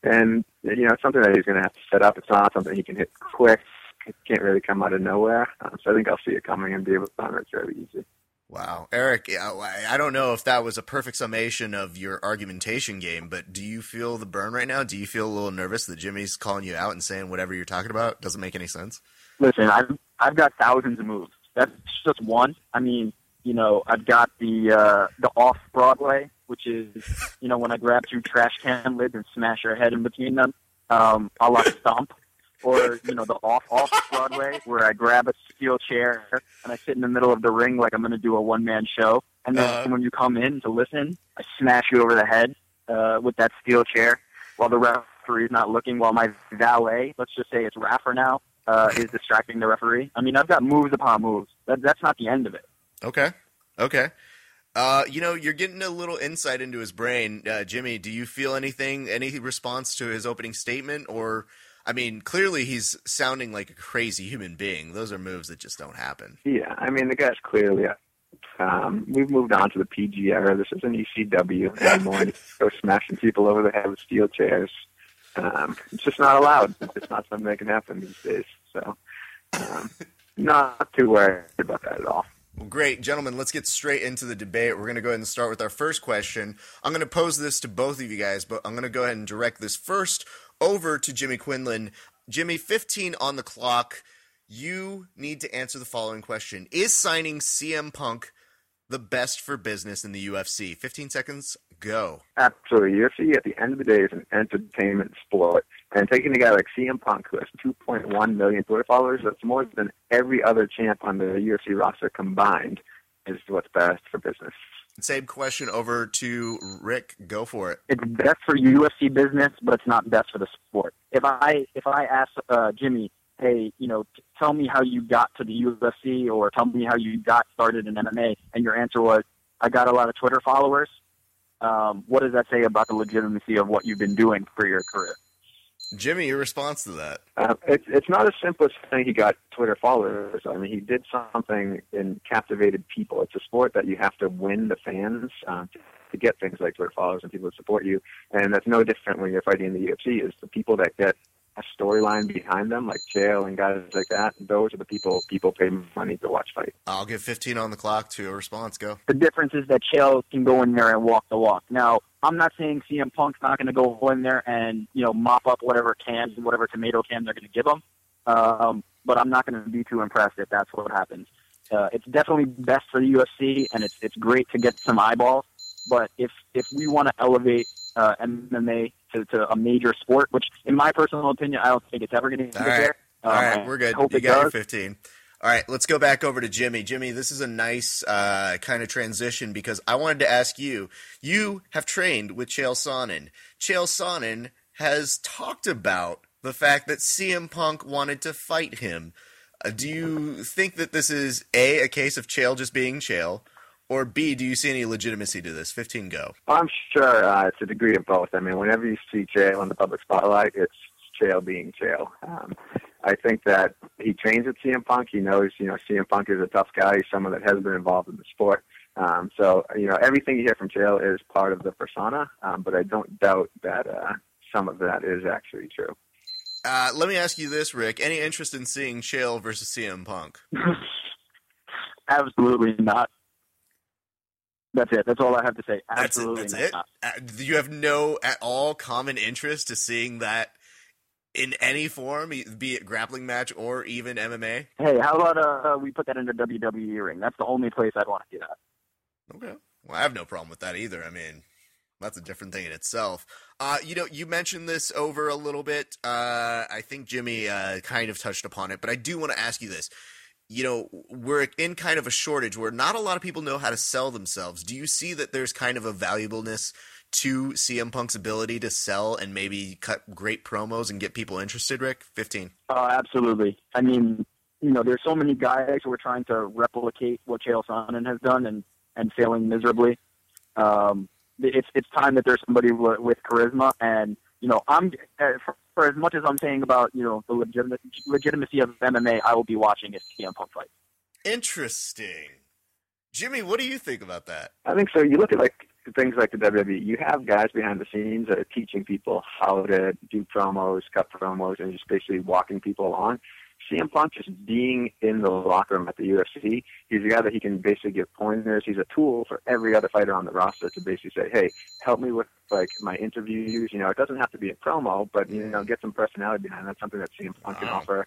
And, you know, it's something that he's going to have to set up. It's not something he can hit quick. It can't really come out of nowhere. Um, so I think I'll see it coming and be able to counter it very easy. Wow, Eric, I I don't know if that was a perfect summation of your argumentation game, but do you feel the burn right now? Do you feel a little nervous that Jimmy's calling you out and saying whatever you're talking about doesn't make any sense? Listen, I've I've got thousands of moves. That's just one. I mean, you know, I've got the uh, the off Broadway, which is *laughs* you know when I grab two trash can lids and smash your head in between them, um, a la stomp. Or you know the off off Broadway where I grab a steel chair and I sit in the middle of the ring like I'm going to do a one man show, and then Uh. when you come in to listen, I smash you over the head uh, with that steel chair while the referee's not looking. While my valet, let's just say it's Raffer now, uh, is distracting the referee. I mean, I've got moves upon moves. That, that's not the end of it. Okay, okay. Uh, you know, you're getting a little insight into his brain, uh, Jimmy. Do you feel anything, any response to his opening statement, or, I mean, clearly he's sounding like a crazy human being. Those are moves that just don't happen. Yeah, I mean, the guy's clearly. Um, we've moved on to the PG era. This isn't ECW *laughs* anymore. Go smashing people over the head with steel chairs. Um, it's just not allowed. It's not something that can happen these days. So, um, not too worried about that at all. Well, great, gentlemen. Let's get straight into the debate. We're going to go ahead and start with our first question. I'm going to pose this to both of you guys, but I'm going to go ahead and direct this first over to Jimmy Quinlan. Jimmy, 15 on the clock. You need to answer the following question Is signing CM Punk the best for business in the UFC? 15 seconds, go. Absolutely. UFC at the end of the day is an entertainment sport. And taking a guy like CM Punk, who has 2.1 million Twitter followers, that's more than every other champ on the UFC roster combined, is what's best for business. Same question over to Rick. Go for it. It's best for UFC business, but it's not best for the sport. If I if I ask uh, Jimmy, hey, you know, tell me how you got to the UFC, or tell me how you got started in MMA, and your answer was, I got a lot of Twitter followers. Um, what does that say about the legitimacy of what you've been doing for your career? Jimmy, your response to that. Uh, it's it's not as simple as saying he got Twitter followers. I mean, he did something and captivated people. It's a sport that you have to win the fans to, to get things like Twitter followers and people to support you. And that's no different when you're fighting in the UFC. Is the people that get a storyline behind them, like Chael and guys like that. Those are the people people pay money to watch fight. I'll give 15 on the clock to a response. Go. The difference is that Chael can go in there and walk the walk. Now, I'm not saying CM Punk's not going to go in there and you know mop up whatever cans and whatever tomato can they're going to give him, um, but I'm not going to be too impressed if that's what happens. Uh, it's definitely best for the UFC, and it's it's great to get some eyeballs. But if if we want to elevate uh, MMA to, to a major sport, which in my personal opinion, I don't think it's ever going to get All right. there. All Um, right, I we're good. Hope You got your does. 15. All right, let's go back over to Jimmy. Jimmy, this is a nice uh, kind of transition because I wanted to ask you. You have trained with Chael Sonnen. Chael Sonnen has talked about the fact that CM Punk wanted to fight him. Uh, do you think that this is a a case of Chael just being Chael, or B, do you see any legitimacy to this? 15 go. I'm sure uh, it's a degree of both. I mean, whenever you see Chael in the public spotlight, it's Chael being Chael. Um, I think that he trains with CM Punk. He knows, you know, CM Punk is a tough guy. He's someone that has been involved in the sport. Um, so, you know, everything you hear from Chael is part of the persona, um, but I don't doubt that uh, some of that is actually true. Uh, let me ask you this, Rick. Any interest in seeing Chael versus CM Punk? *laughs* Absolutely not. That's it. That's all I have to say. That's it. Absolutely That's it. not. Uh, you have no at all common interest to seeing that in any form, be it grappling match or even MMA. Hey, how about uh, we put that in a WWE ring? That's the only place I'd want to see that. Okay. Well, I have no problem with that either. I mean, That's a different thing in itself. Uh, you know, you mentioned this over a little bit. Uh, I think Jimmy uh, kind of touched upon it, but I do want to ask you this. You know, we're in kind of a shortage where not a lot of people know how to sell themselves. Do you see that there's kind of a valuableness to CM Punk's ability to sell and maybe cut great promos and get people interested, Rick? 15. Uh, absolutely. I mean, you know, there's so many guys who are trying to replicate what Chael Sonnen has done and, and failing miserably. Um, it's it's time that there's somebody with charisma, and you know, I'm for, for as much as I'm saying about you know the legitimate, legitimacy of MMA, I will be watching a CM Punk fight. Interesting, Jimmy. What do you think about that? I think so. You look at like things like the WWE. You have guys behind the scenes that are teaching people how to do promos, cut promos, and just basically walking people along. CM Punk just being in the locker room at the UFC, he's a guy that he can basically give pointers. He's a tool for every other fighter on the roster to basically say, "Hey, help me with like my interviews." You know, it doesn't have to be a promo, but you know, get some personality behind. That's something that CM Punk can offer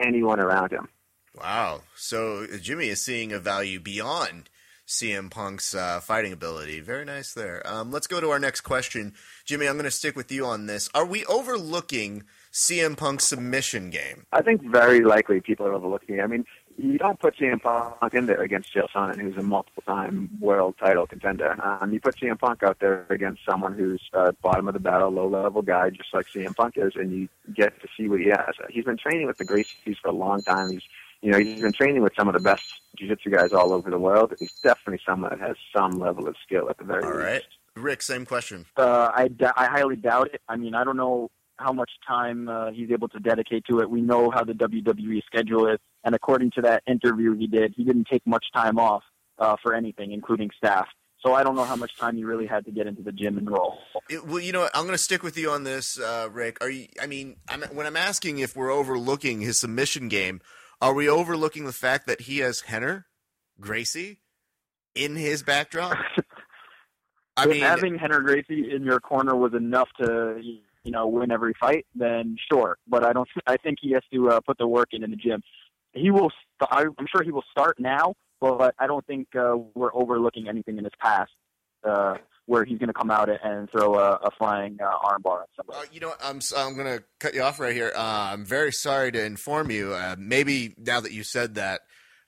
anyone around him. Wow. So Jimmy is seeing a value beyond CM Punk's uh, fighting ability. Very nice there. Um, let's go to our next question. Jimmy, I'm going to stick with you on this. Are we overlooking CM Punk submission game? I think very likely people are overlooking it. I mean, you don't put CM Punk in there against Chael Sonnen, who's a multiple-time world title contender. Um, you put CM Punk out there against someone who's uh, bottom of the battle, low-level guy, just like CM Punk is, and you get to see what he has. He's been training with the Gracies for a long time. He's you know, he's been training with some of the best jiu-jitsu guys all over the world. He's definitely someone that has some level of skill at the very All least. right. Rick, same question. Uh, I, I highly doubt it. I mean, I don't know how much time uh, he's able to dedicate to it. We know how the WWE schedule is, and according to that interview he did, he didn't take much time off uh, for anything, including staff. So I don't know how much time he really had to get into the gym and roll. It, well, you know? I'm going to stick with you on this, uh, Rick. Are you? I mean, I'm, when I'm asking if we're overlooking his submission game, are we overlooking the fact that he has Rener, Gracie, in his backdrop? *laughs* I mean, having Rener Gracie in your corner was enough to you know win every fight, then sure. But I don't. I think he has to uh, put the work in in the gym. He will. St- I'm sure he will start now, but I don't think uh, we're overlooking anything in his past uh, where he's going to come out and throw a, a flying uh, armbar at somebody. Uh, you know. I'm I'm going to cut you off right here. Uh, I'm very sorry to inform you. Uh, maybe now that you said that,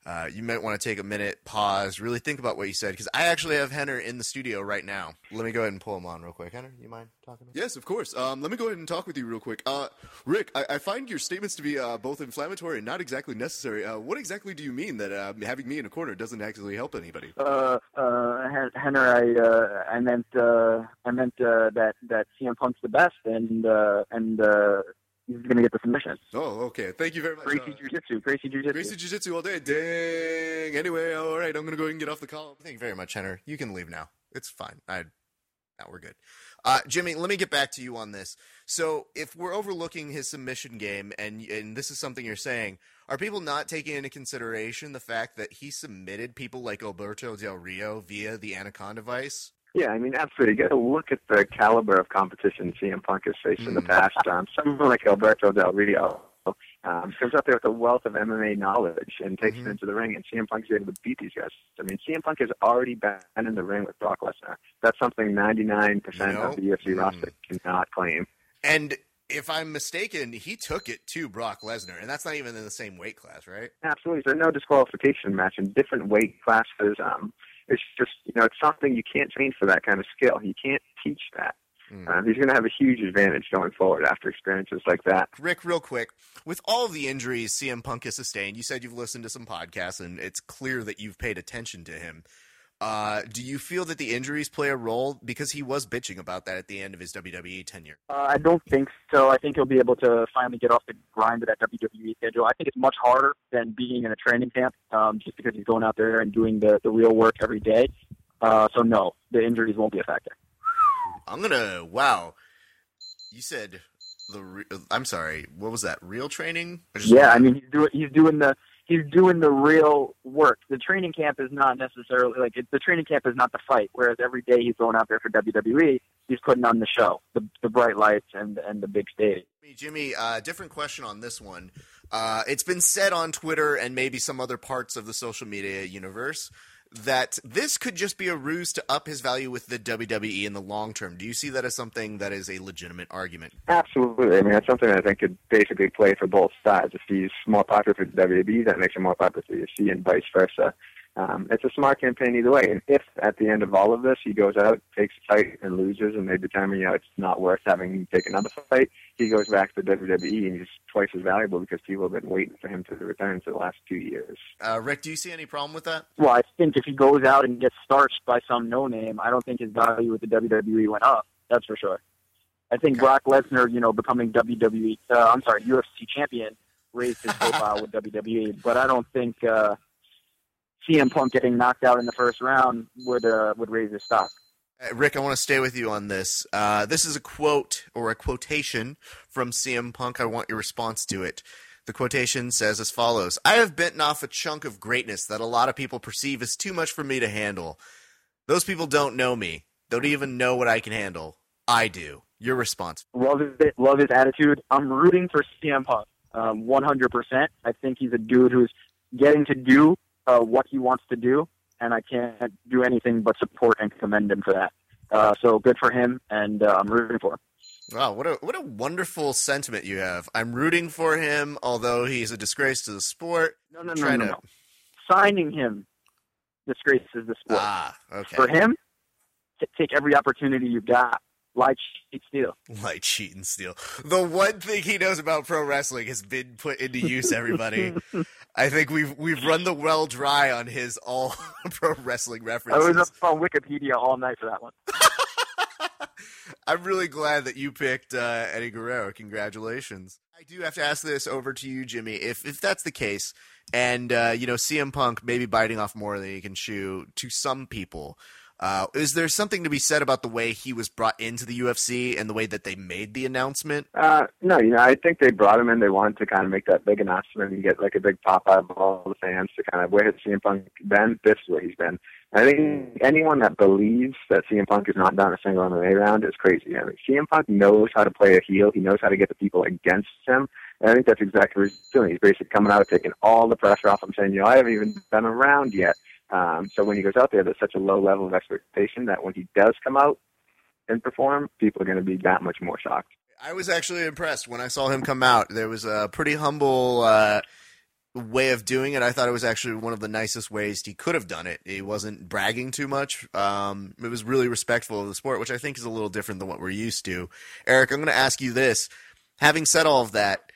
uh, you might want to take a minute, pause, really think about what you said, because I actually have Rener in the studio right now. Let me go ahead and pull him on real quick. Rener, you mind talking? To me? Yes, of course. Um, let me go ahead and talk with you real quick. Uh, Rick, I, I find your statements to be uh, both inflammatory and not exactly necessary. Uh, what exactly do you mean that uh, having me in a corner doesn't actually help anybody? Uh, uh, Hen- I, uh, I meant, uh, I meant uh, that that CM Punk's the best, and uh, and uh, he's going to get the submission. Oh, okay. Thank you very much. Gracie Uh, Jiu-Jitsu, Gracie Jiu-Jitsu. Gracie Jiu Jitsu all day. Dang. Anyway, all right. I'm going to go ahead and get off the call. Thank you very much, Rener. You can leave now. It's fine. I, now we're good. Uh, Jimmy, let me get back to you on this. So, if we're overlooking his submission game, and and this is something you're saying, are people not taking into consideration the fact that he submitted people like Alberto Del Rio via the Anaconda device? Yeah, I mean, absolutely. You got to look at the caliber of competition CM Punk has faced in the Mm. past. Um, someone like Alberto Del Rio um, comes out there with a wealth of MMA knowledge and takes Mhm. it into the ring, and CM Punk is able to beat these guys. I mean, CM Punk has already been in the ring with Brock Lesnar. That's something 99% You know? of the UFC Mm. roster cannot claim. And if I'm mistaken, he took it to Brock Lesnar, and that's not even in the same weight class, right? Absolutely. There's no disqualification match in different weight classes. Um, it's just, you know, it's something you can't train for that kind of skill. You can't teach that. Mm. Uh, he's going to have a huge advantage going forward after experiences like that. Rick, real quick, with all the injuries CM Punk has sustained, you said you've listened to some podcasts, and it's clear that you've paid attention to him. Uh, do you feel that the injuries play a role? Because he was bitching about that at the end of his WWE tenure. Uh, I don't think so. I think he'll be able to finally get off the grind of that WWE schedule. I think it's much harder than being in a training camp, um, just because he's going out there and doing the, the real work every day. Uh, so no, the injuries won't be a factor. I'm gonna. Wow, you said the. Re- I'm sorry. What was that? Real training? Yeah, I mean he's doing he's doing the he's doing the real work. The training camp is not necessarily like it, the training camp is not the fight. Whereas every day he's going out there for WWE, he's putting on the show, the the bright lights and and the big stage. Jimmy, uh, different question on this one. Uh, it's been said on Twitter and maybe some other parts of the social media universe that this could just be a ruse to up his value with the WWE in the long term. Do you see that as something that is a legitimate argument? Absolutely. I mean, that's something I think could basically play for both sides. If he's more popular for the WWE, that makes him more popular for UFC, and vice versa. Um, it's a smart campaign either way. And if at the end of all of this he goes out, takes a fight, and loses, and they determine you know it's not worth having him take another fight, he goes back to WWE and he's twice as valuable because people have been waiting for him to return for the last two years. Uh, Rick, do you see any problem with that? Well, I think if he goes out and gets starched by some no name, I don't think his value with the WWE went up. That's for sure. I think Brock Lesnar, you know, becoming WWE, uh, I'm sorry, UFC champion, raised his profile with *laughs* WWE, but I don't think uh, CM Punk getting knocked out in the first round would uh, would raise his stock. Uh, Rick, I want to stay with you on this. Uh, this is a quote or a quotation from CM Punk. I want your response to it. The quotation says as follows I have bitten off a chunk of greatness that a lot of people perceive as too much for me to handle. Those people don't know me, they don't even know what I can handle. I do. Your response. Love it. Love his attitude. I'm rooting for CM Punk. Um, 100%. I think he's a dude who's getting to do uh, what he wants to do, and I can't do anything but support and commend him for that. Uh, so good for him, and uh, I'm rooting for him. Wow, what a what a wonderful sentiment you have. I'm rooting for him, although he's a disgrace to the sport. No, no, no, no, no. Signing him disgraces the sport. Ah, okay. For him, t- take every opportunity you've got. Lie, cheat, steal. Lie, cheat, and steal. The one thing he knows about pro wrestling has been put into use. Everybody, *laughs* I think we've we've run the well dry on his all *laughs* pro wrestling references. I was up on Wikipedia all night for that one. *laughs* I'm really glad that you picked uh, Eddie Guerrero. Congratulations. I do have to ask this over to you, Jimmy. If if that's the case, and uh, you know CM Punk maybe biting off more than he can chew to some people, uh, is there something to be said about the way he was brought into the UFC and the way that they made the announcement? Uh, no, you know, I think they brought him in. They wanted to kind of make that big announcement and get like a big pop out of all the fans to kind of where has CM Punk been? This is where he's been. I think anyone that believes that CM Punk has not done a single MMA round is crazy. I mean, CM Punk knows how to play a heel. He knows how to get the people against him. And I think that's exactly what he's doing. He's basically coming out, taking all the pressure off him, saying, you know, I haven't even done a round yet. Um, so when he goes out there, there's such a low level of expectation that when he does come out and perform, people are going to be that much more shocked. I was actually impressed when I saw him come out. There was a pretty humble uh, way of doing it. I thought it was actually one of the nicest ways he could have done it. He wasn't bragging too much. Um, it was really respectful of the sport, which I think is a little different than what we're used to. Eric, I'm going to ask you this. Having said all of that,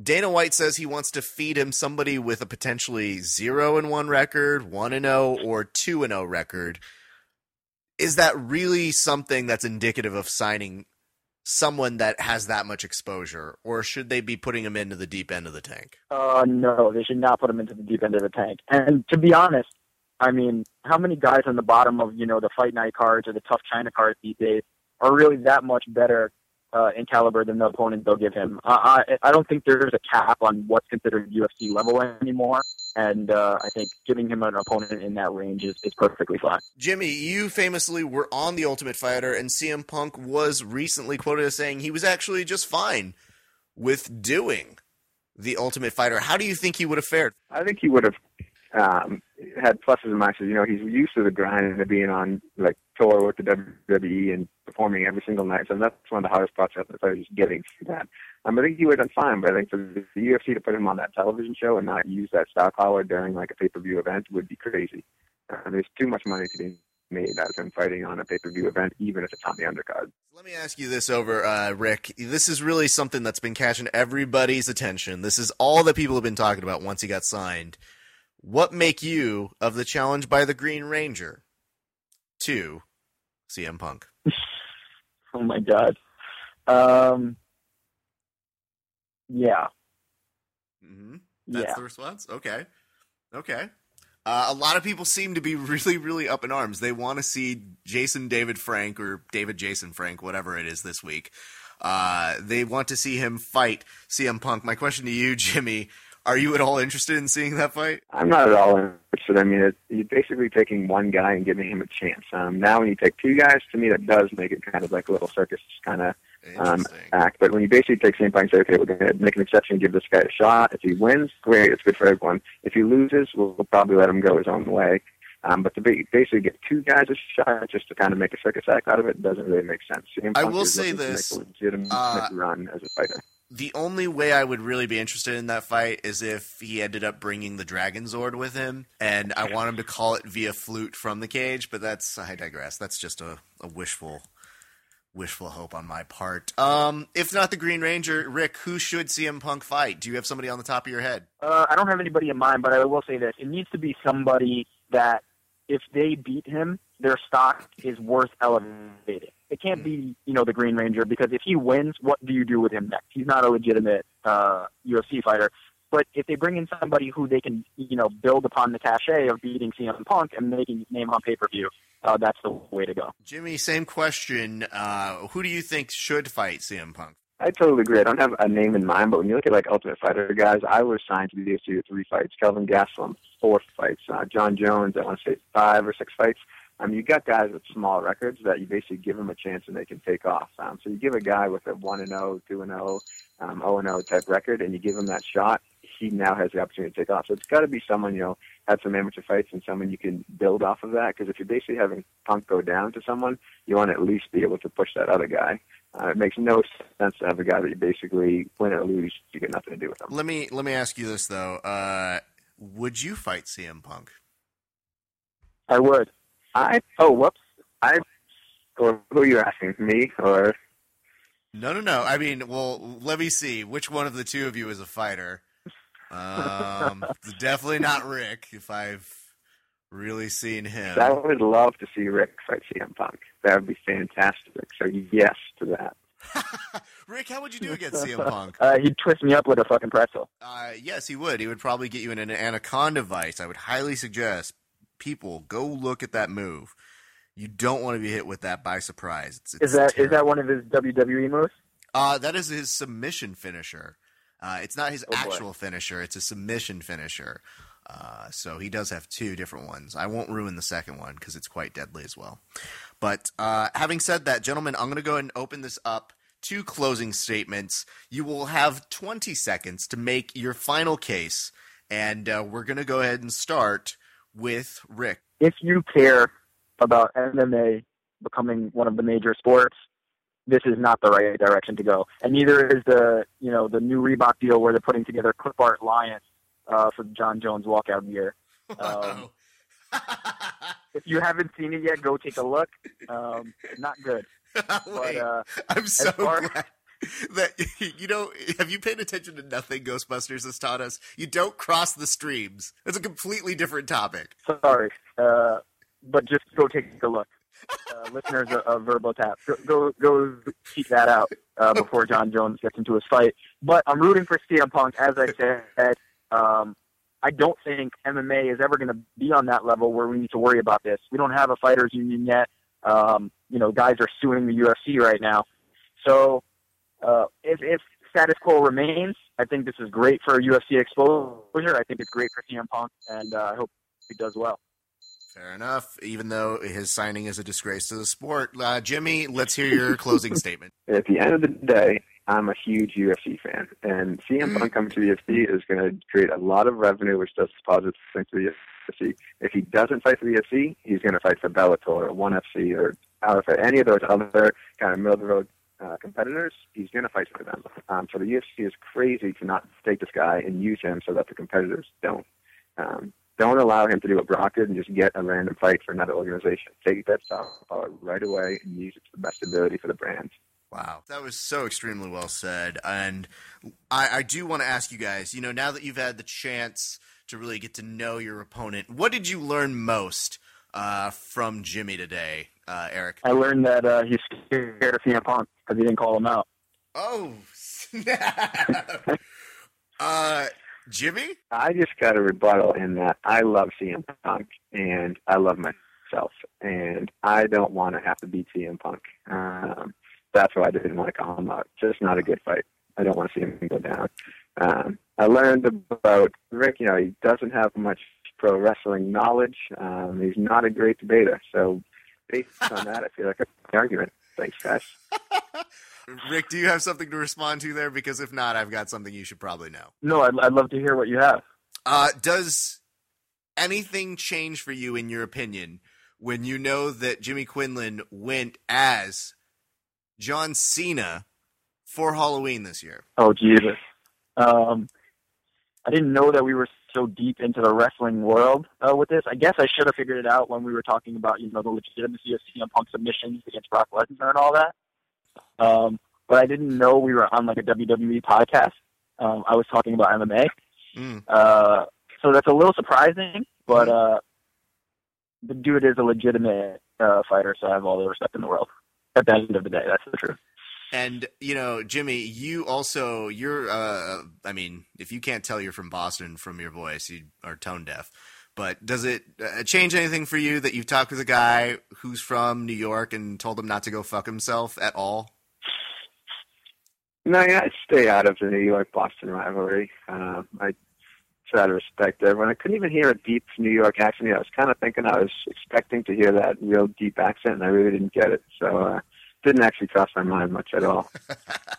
Dana White says he wants to feed him somebody with a potentially 0 and 1 record, 1 and 0 or 2 and 0 record. Is that really something that's indicative of signing someone that has that much exposure or should they be putting him into the deep end of the tank? Uh, no, they should not put him into the deep end of the tank. And to be honest, I mean, how many guys on the bottom of you know the fight night cards or the TUF China cards these days are really that much better uh, in caliber than the opponent they'll give him? I, I I don't think there's a cap on what's considered UFC level anymore. And uh, I think giving him an opponent in that range is, is perfectly fine. Jimmy, you famously were on The Ultimate Fighter, and CM Punk was recently quoted as saying he was actually just fine with doing The Ultimate Fighter. How do you think he would have fared? I think he would have um, had pluses and minuses. You know, he's used to the grind and being on like tour with the WWE and performing every single night. So that's one of the hardest parts of it, is getting through that. Um, I think he would have done fine, but I think for the UFC to put him on that television show and not use that star power during like a pay per view event would be crazy. Uh, there's too much money to be made out of him fighting on a pay per view event, even if it's on the undercard. Let me ask you this over, uh, Rick. This is really something that's been catching everybody's attention. This is all that people have been talking about once he got signed. What make you of the challenge by the Green Ranger to CM Punk? *laughs* Oh my god. Um, yeah. Mm-hmm. That's Yeah. the response. Okay, okay. Uh, a lot of people seem to be *laughs* really, really up in arms. They want to see Jason David Frank or David Jason Frank, whatever it is this week. Uh, they want to see him fight CM Punk. My question to you, *laughs* Jimmy, are you at all interested in seeing that fight? I'm not at all interested. I mean, it, you're basically taking one guy and giving him a chance. Um, now, when you take two guys, to me, that does make it kind of like a little circus kind of um, act. But when you basically take CM Punk and say, okay, we're going to make an exception, and give this guy a shot. If he wins, great, it's good for everyone. If he loses, we'll, we'll probably let him go his own way. Um, but to ba- basically get two guys a shot just to kind of make a circus act out of it doesn't really make sense. I will say this, legitimate uh, run as a fighter. The only way I would really be interested in that fight is if he ended up bringing the Dragon Zord with him, and I want him to call it via flute from the cage. But that's I digress. That's just a, a wishful wishful hope on my part. Um, if not the Green Ranger, Rick, who should CM Punk fight? Do you have somebody on the top of your head? Uh, I don't have anybody in mind, but I will say this: it needs to be somebody that, if they beat him, their stock is worth elevating. It can't be, you know, the Green Ranger because if he wins, what do you do with him next? He's not a legitimate uh, UFC fighter. But if they bring in somebody who they can, you know, build upon the cachet of beating CM Punk and making his name on pay per view, uh, that's the way to go. Jimmy, same question. Uh, who do you think should fight CM Punk? I totally agree. I don't have a name in mind, but when you look at like Ultimate Fighter guys, I was signed to the UFC with three fights. Kelvin Gastelum, four fights. Uh, Jon Jones, I want to say five or six fights. Um, you got guys with small records that you basically give them a chance and they can take off. Um, so you give a guy with a one and zero, two and zero, um, zero and zero type record, and you give him that shot. He now has the opportunity to take off. So it's got to be someone you know had some amateur fights and someone you can build off of that. Because if you're basically having Punk go down to someone, you want to at least be able to push that other guy. Uh, it makes no sense to have a guy that you basically win or lose, you get nothing to do with him. Let me let me ask you this though. Uh, would you fight CM Punk? I would. I oh whoops. I or who are you asking me or No, no, no. I mean, well, let me see. Which one of the two of you is a fighter? Um, *laughs* definitely not Rick. If I've really seen him, I would love to see Rick fight CM Punk. That would be fantastic. So yes to that. *laughs* Rick, how would you do against CM Punk? *laughs* Uh, he'd twist me up like a fucking pretzel. Uh, yes, he would. He would probably get you in an anaconda vise. I would highly suggest people go look at that move. You don't want to be hit with that by surprise. It's, it's Is that is terrible. that one of his WWE moves? Uh, that is his submission finisher. Uh, it's not his Oh, boy. actual finisher. It's a submission finisher. Uh, so he does have two different ones. I won't ruin the second one because it's quite deadly as well. But uh, having said that, gentlemen, I'm going to go ahead and open this up to closing statements. You will have 20 seconds to make your final case, and uh, we're going to go ahead and start with Rick. If you care about MMA becoming one of the major sports, this is not the right direction to go. And neither is the you know the new Reebok deal where they're putting together clip art lions uh, for Jon Jones walkout gear. Um, *laughs* if you haven't seen it yet, go take a look. Um, not good. *laughs* But, uh, I'm so glad *laughs* that *laughs* you know. Have you paid attention to nothing Ghostbusters has taught us? You don't cross the streams. It's a completely different topic. sorry, uh, but just go take a look. Uh, *laughs* listeners of, of Tap, go, go go seek that out uh, before Jon Jones gets into his fight. But I'm rooting for CM Punk, as I said. Um, I don't think MMA is ever going to be on that level where we need to worry about this. We don't have a fighters union yet. Um, you know, guys are suing the UFC right now. So uh, if, if status quo remains, I think this is great for UFC exposure. I think it's great for CM Punk, and uh, I hope he does well. Fair enough. Even though his signing is a disgrace to the sport, uh, Jimmy, let's hear your closing *laughs* statement. At the end of the day, I'm a huge UFC fan, and CM Punk coming to the UFC is going to create a lot of revenue, which does positive things to the UFC. If he doesn't fight for the UFC, he's going to fight for Bellator or ONE FC or out any of those other kind of middle of the road uh, competitors. He's going to fight for them. Um, so the UFC is crazy to not take this guy and use him so that the competitors don't. Um, don't allow him to do what Brock did and just get a random fight for another organization. Take that star power right away and use it to the best ability for the brand. Wow, that was so extremely well said. And I, I do want to ask you guys, you know, now that you've had the chance to really get to know your opponent, what did you learn most uh, from Jimmy today, uh, Eric? I learned that uh, he's scared of CM Punk because he didn't call him out. Oh, snap. *laughs* uh, Jimmy? I just got a rebuttal in that I love CM Punk and I love myself, and I don't want to have to beat CM Punk. Um, that's why I didn't want to call him out. Just not a good fight. I don't want to see him go down. Um, I learned about Rick. You know, he doesn't have much pro wrestling knowledge. Um, he's not a great debater. So, based on that, I feel like a argument. Thanks, guys. *laughs* Rick, do you have something to respond to there? Because if not, I've got something you should probably know. No, I'd, I'd love to hear what you have. Uh, does anything change for you in your opinion when you know that Jimmy Quinlan went as John Cena for Halloween this year? Oh Jesus. Um, I didn't know that we were so deep into the wrestling world uh, with this. I guess I should have figured it out when we were talking about you know the legitimacy of CM Punk submissions against Brock Lesnar and all that. Um, but I didn't know we were on like a WWE podcast. Um, I was talking about MMA. Mm. Uh, so that's a little surprising, but uh, the dude is a legitimate uh, fighter, so I have all the respect in the world. At the end of the day, that's the truth. And you know, Jimmy, you also you're uh I mean, if you can't tell you're from Boston from your voice, you are tone deaf. But does it uh, change anything for you that you've talked with a guy who's from New York and told him not to go fuck himself at all? No, yeah, I stay out of the New York Boston rivalry. Um, I try to respect everyone. I couldn't even hear a deep New York accent. I was kind of thinking I was expecting to hear that real deep accent, and I really didn't get it. So, uh, didn't actually cross my mind much at all.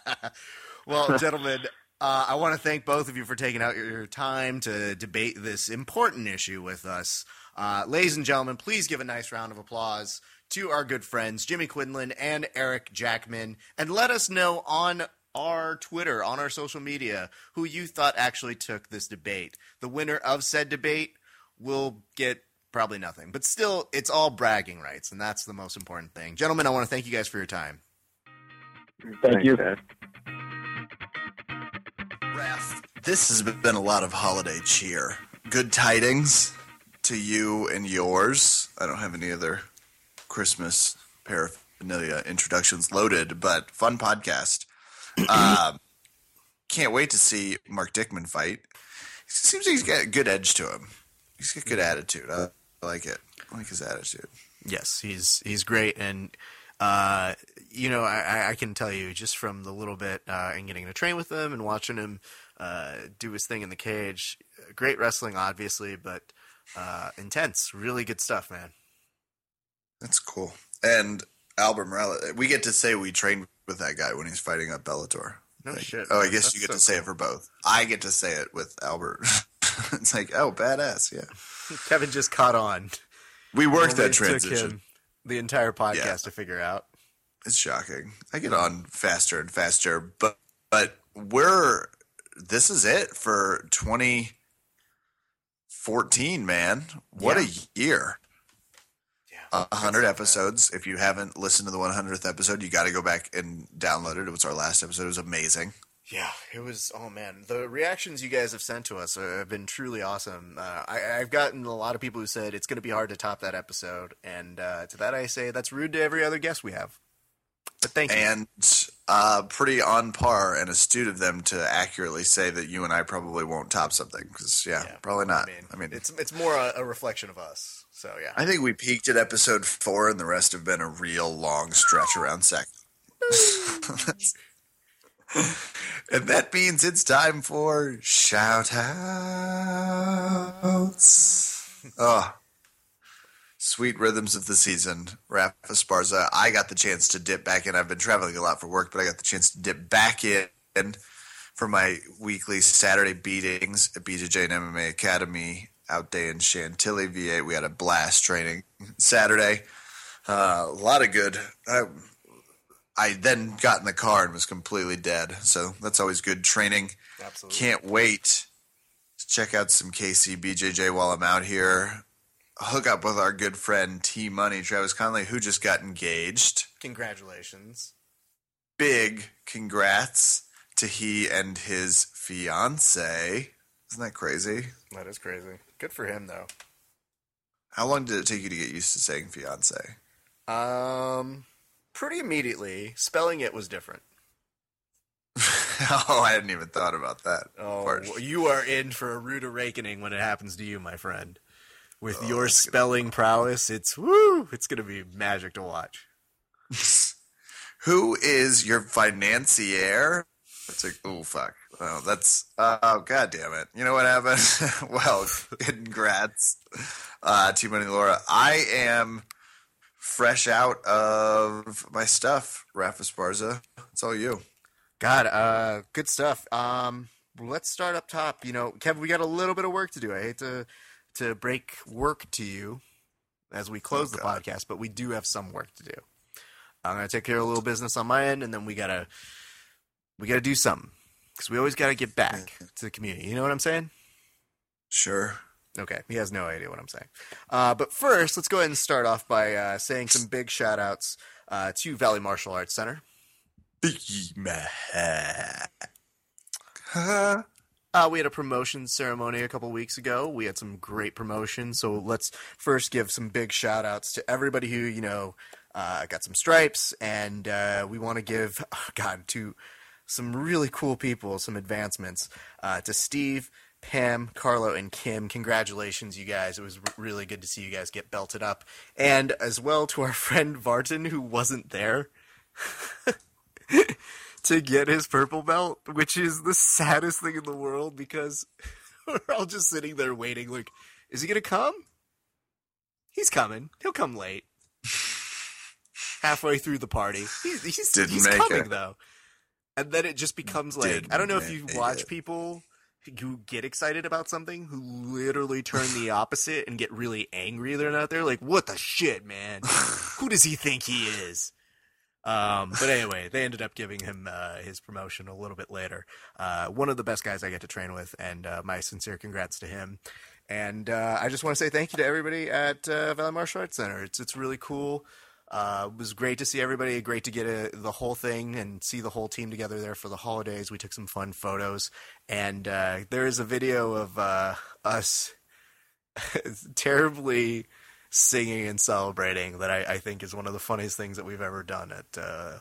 *laughs* well, gentlemen, uh, I want to thank both of you for taking out your time to debate this important issue with us. Uh, ladies and gentlemen, please give a nice round of applause to our good friends Jimmy Quinlan and Eric Jackman, and let us know on our Twitter, on our social media, who you thought actually took this debate. The winner of said debate will get probably nothing, but still, it's all bragging rights, and that's the most important thing. Gentlemen, I want to thank you guys for your time. Thank Thanks, you. This has been a lot of holiday cheer. Good tidings to you and yours. I don't have any other Christmas paraphernalia introductions loaded, but fun podcast. *clears throat* Um, can't wait to see Mark Dickman fight. Seems like he's got a good edge to him. He's got good attitude. I, I like it. I like his attitude. Yes, he's he's great, and uh, you know I, I can tell you just from the little bit uh, and getting to train with him and watching him uh, do his thing in the cage. Great wrestling, obviously, but uh, intense. Really good stuff, man. That's cool. And Albert Morales, we get to say we trained with that guy when he's fighting at Bellator. No Like, shit. Oh, I guess That's you get so to say it for both. I get to say it with Albert. *laughs* it's like, oh, badass. Yeah. *laughs* Kevin just caught on. We worked that transition. the entire podcast Yeah. to figure out. It's shocking. I get on faster and faster, but but we're this is it for 2014, man. What Yeah. a year. Yeah, A hundred episodes. If you haven't listened to the 100th episode, you got to go back and download it. It was our last episode. It was amazing. Yeah, it was. Oh man, the reactions you guys have sent to us have been truly awesome. Uh, I, I've gotten a lot of people who said it's going to be hard to top that episode, and uh, to that I say that's rude to every other guest we have. But thank you. and uh, pretty on par and astute of them to accurately say that you and I probably won't top something because yeah, Yeah, probably not. I mean, I mean, it's it's more a, a reflection of us. So yeah. I think we peaked at episode four, and the rest have been a real long stretch around second. *laughs* and that means it's time for shout outs. Oh, sweet rhythms of the season. Rafa Esparza. I got the chance to dip back in. I've been traveling a lot for work, but I got the chance to dip back in for my weekly Saturday beatings at BJJ and MMA Academy out day in Chantilly, VA. We had a blast training Saturday. Uh, a lot of good. I, I then got in the car and was completely dead. So that's always good training. Absolutely. Can't wait to check out some KC BJJ while I'm out here. Hook up with our good friend T Money, Travis Conley, who just got engaged. Congratulations. Big congrats to he and his fiance. Isn't that crazy? That is crazy. Good for him though. How long did it take you to get used to saying fiance? Um, pretty immediately, spelling it was different. *laughs* oh, I hadn't even thought about that. Oh, well, you are in for a rude awakening when it happens to you, my friend. With Oh, your that's spelling prowess, it's woo! It's gonna be magic to watch. *laughs* Who is your financier? It's like, oh fuck. Oh, that's oh god damn it. You know what happened? *laughs* well, congrats, uh, T Money Laura. I am fresh out of my stuff, Rafa Esparza. It's all you. God, uh, good stuff. Um, let's start up top. You know, Kevin, we got a little bit of work to do. I hate to to break work to you as we close Oh, the podcast, but we do have some work to do. I'm gonna take care of a little business on my end, and then we gotta we gotta do something because we always gotta get back to the community. You know what I'm saying? Sure. Okay, he has no idea what I'm saying. Uh, but first, let's go ahead and start off by uh, saying some big shout outs uh, to Valley Martial Arts Center. Uh, we had a promotion ceremony a couple weeks ago. We had some great promotions. So let's first give some big shout outs to everybody who, you know, uh, got some stripes. And uh, we want to give, *laughs* oh God, to some really cool people some advancements. Uh, to Steve, Pam, Carlo, and Kim, congratulations, you guys. It was r- really good to see you guys get belted up. And as well to our *laughs* friend Vartan, who wasn't there. *laughs* to get his purple belt, which is the saddest thing in the world because *laughs* we're all just sitting there waiting. Like, is he gonna come? He's coming. He'll come late. *laughs* Halfway through the party, he's he's, Didn't he's make coming it. though. And then it just becomes like Didn't I don't know if you watch it. people who get excited about something who literally turn the *laughs* opposite and get really angry they're not there like what the shit man who does he think he is um, but anyway, they ended up giving him uh, his promotion a little bit later. Uh, one of the best guys I get to train with, and uh, my sincere congrats to him. And uh, I just want to say thank you to everybody at uh, Valley Martial Arts Center. It's it's really cool. Uh, it was great to see everybody. Great to get a, the whole thing and see the whole team together there for the holidays. We took some fun photos, and there is a video of us *laughs* terribly singing and celebrating that I, I think is one of the funniest things that we've ever done at uh,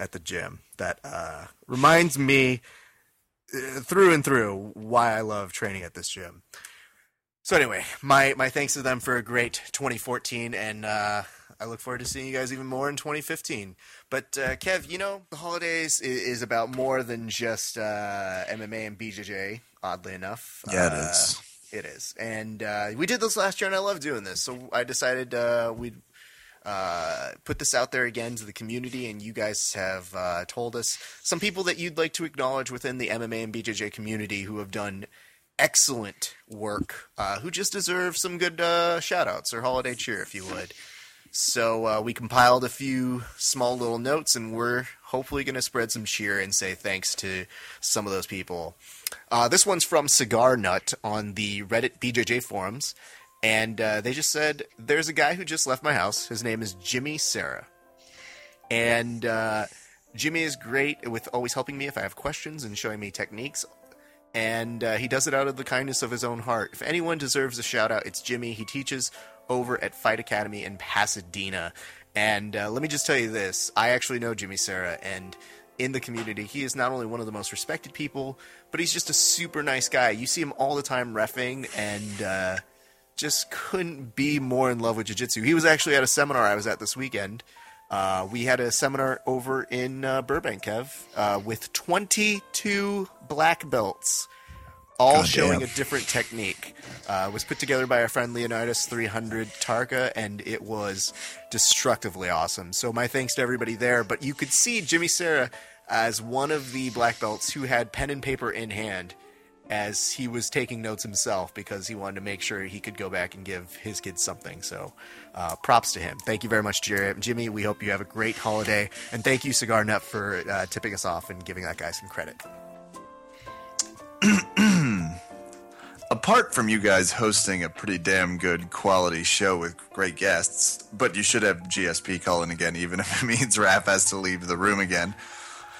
at the gym. That uh, reminds me uh, through and through why I love training at this gym. So anyway, my my thanks to them for a great 2014, and uh, I look forward to seeing you guys even more in 2015. But uh, Kev, you know the holidays is, is about more than just uh, MMA and BJJ. Oddly enough, Yeah, it Uh, is. It is, and uh, we did this last year, and I love doing this. So I decided uh, we'd uh, put this out there again to the community, and you guys have uh, told us some people that you'd like to acknowledge within the MMA and BJJ community who have done excellent work, uh, who just deserve some good uh, shout outs or holiday cheer, if you would. So uh, we compiled a few small little notes, and we're hopefully going to spread some cheer and say thanks to some of those people. Uh, this one's from Cigar Nut on the Reddit BJJ forums, and uh, they just said, "There's a guy who just left my house. His name is Jimmy Sarah, and uh, Jimmy is great with always helping me if I have questions and showing me techniques." And uh, he does it out of the kindness of his own heart. If anyone deserves a shout out, it's Jimmy. He teaches over at Fight Academy in Pasadena. And uh, let me just tell you this I actually know Jimmy Sarah, and in the community, he is not only one of the most respected people, but he's just a super nice guy. You see him all the time refing, and uh, just couldn't be more in love with jiu-jitsu. He was actually at a seminar I was at this weekend. Uh, we had a seminar over in uh, Burbank, Kev, uh, with 22 black belts, all God showing damn. a different technique. Uh, was put together by our friend Leonidas 300 Tarka, and it was destructively awesome. So my thanks to everybody there. But you could see Jimmy Sarah as one of the black belts who had pen and paper in hand as he was taking notes himself because he wanted to make sure he could go back and give his kids something. So, uh, props to him. Thank you very much, Jer- Jimmy. We hope you have a great holiday, and thank you, Cigar Nut, for uh, tipping us off and giving that guy some credit. *clears throat* Apart from you guys hosting a pretty damn good quality show with great guests, but you should have GSP calling again, even if it *laughs* means Raph has to leave the room again.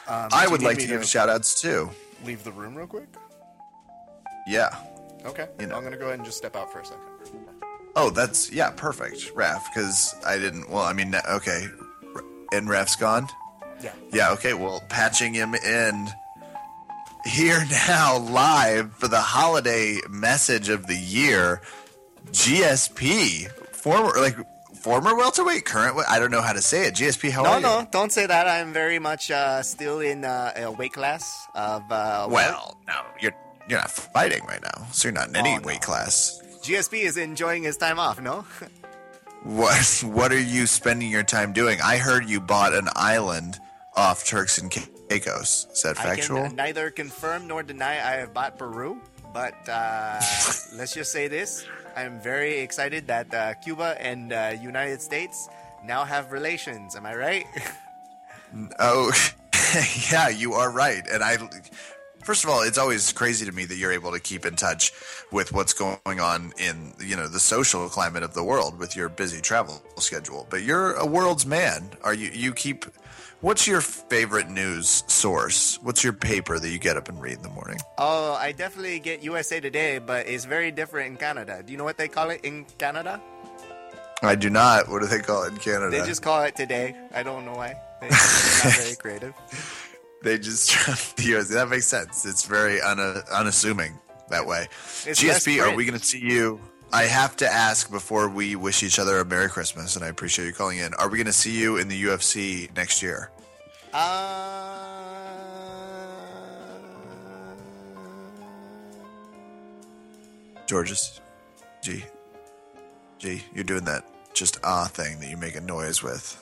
Um, I would like to give shout outs too. Leave the room real quick. Yeah. Okay, You know. I'm gonna go ahead and just step out for a second. Oh, that's, yeah, perfect, Raph, because I didn't, well, I mean, okay. And Raph's gone? Yeah. Yeah, okay, well, patching him in here *laughs* now live for the holiday message of the year. GSP, former like former welterweight, current. I don't know how to say it. GSP, how no, are you? no, don't say that. I'm very much uh, still in uh, a weight class of. Uh, Well, no, you're you're not fighting right now, so you're not in any Oh, no. weight class. GSP is enjoying his time off. No. *laughs* What *laughs* what are you spending your time doing? I heard you bought an island off Turks and Caicos. Is that I factual? can neither confirm nor deny I have bought Peru, but uh, *laughs* let's just say this: I am very excited that uh, Cuba and uh, United States now have relations. Am I right? *laughs* Oh, *laughs* yeah, you are right. And I, first of all, it's always crazy to me that you're able to keep in touch with what's going on in you know the social climate of the world with your busy travel schedule. But you're a world's man. Are you? You keep. What's your favorite news source? What's your paper that you get up and read in the morning? oh, I definitely get USA Today, but it's very different in Canada. Do you know what they call it in Canada? I do not. What do they call it in Canada? They just call it Today. I don't know why. They- They're *laughs* not very creative. They just the US. That makes sense. It's very una, unassuming that way. It's GSP, are we going to see you? I have to ask before we wish each other a Merry Christmas, and I appreciate you calling in. Are we going to see you in the UFC next year? Georges, G, G, you're doing that just ah thing that you make a noise with.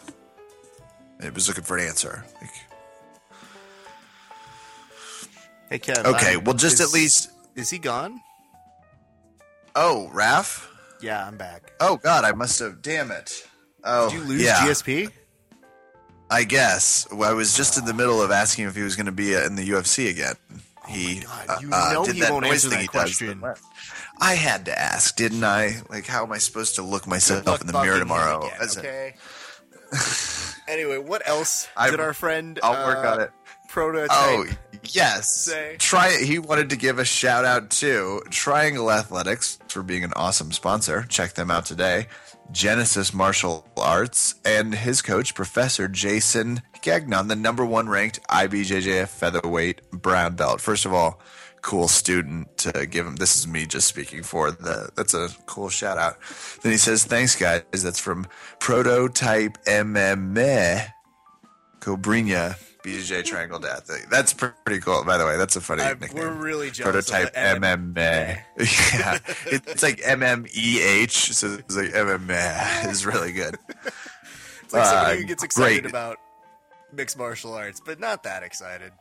It was looking for an answer. Like, Hey, Kev. Okay, um, well, just is- at least. Is he gone? Oh, Raph. Yeah, I'm back. Oh God, I must have. Damn it. Oh, Did you lose yeah, GSP? I guess. Well, I was just in the middle of asking if he was going to be uh, in the UFC again. he, God, you uh, know did he that won't noise answer thing that does, question. I had to ask, didn't I? Like, how am I supposed to look myself luck in the mirror tomorrow? again, okay. anyway, what else *laughs* did our friend? I'll work uh, on it. Prototype. Oh yes. Say. Try. He wanted to give a shout out to Triangle Athletics for being an awesome sponsor. Check them out today. Genesis Martial Arts and his coach, Professor Jason Gagnon, the number one ranked IBJJF featherweight brown belt. First of all, cool student to give him. This is me just speaking for the. That's a cool shout out. Then he says, "Thanks, guys." That's from Prototype MMA. Cobrinha BJJ Triangle Death. That's pretty cool, by the way. That's a funny I- nickname. we're really jealous Prototype MM. MMA. *laughs* yeah, it's like MMEH, so it's like MMA is really good. *laughs* It's like somebody Uh, who gets excited great. about mixed martial arts, but not that excited.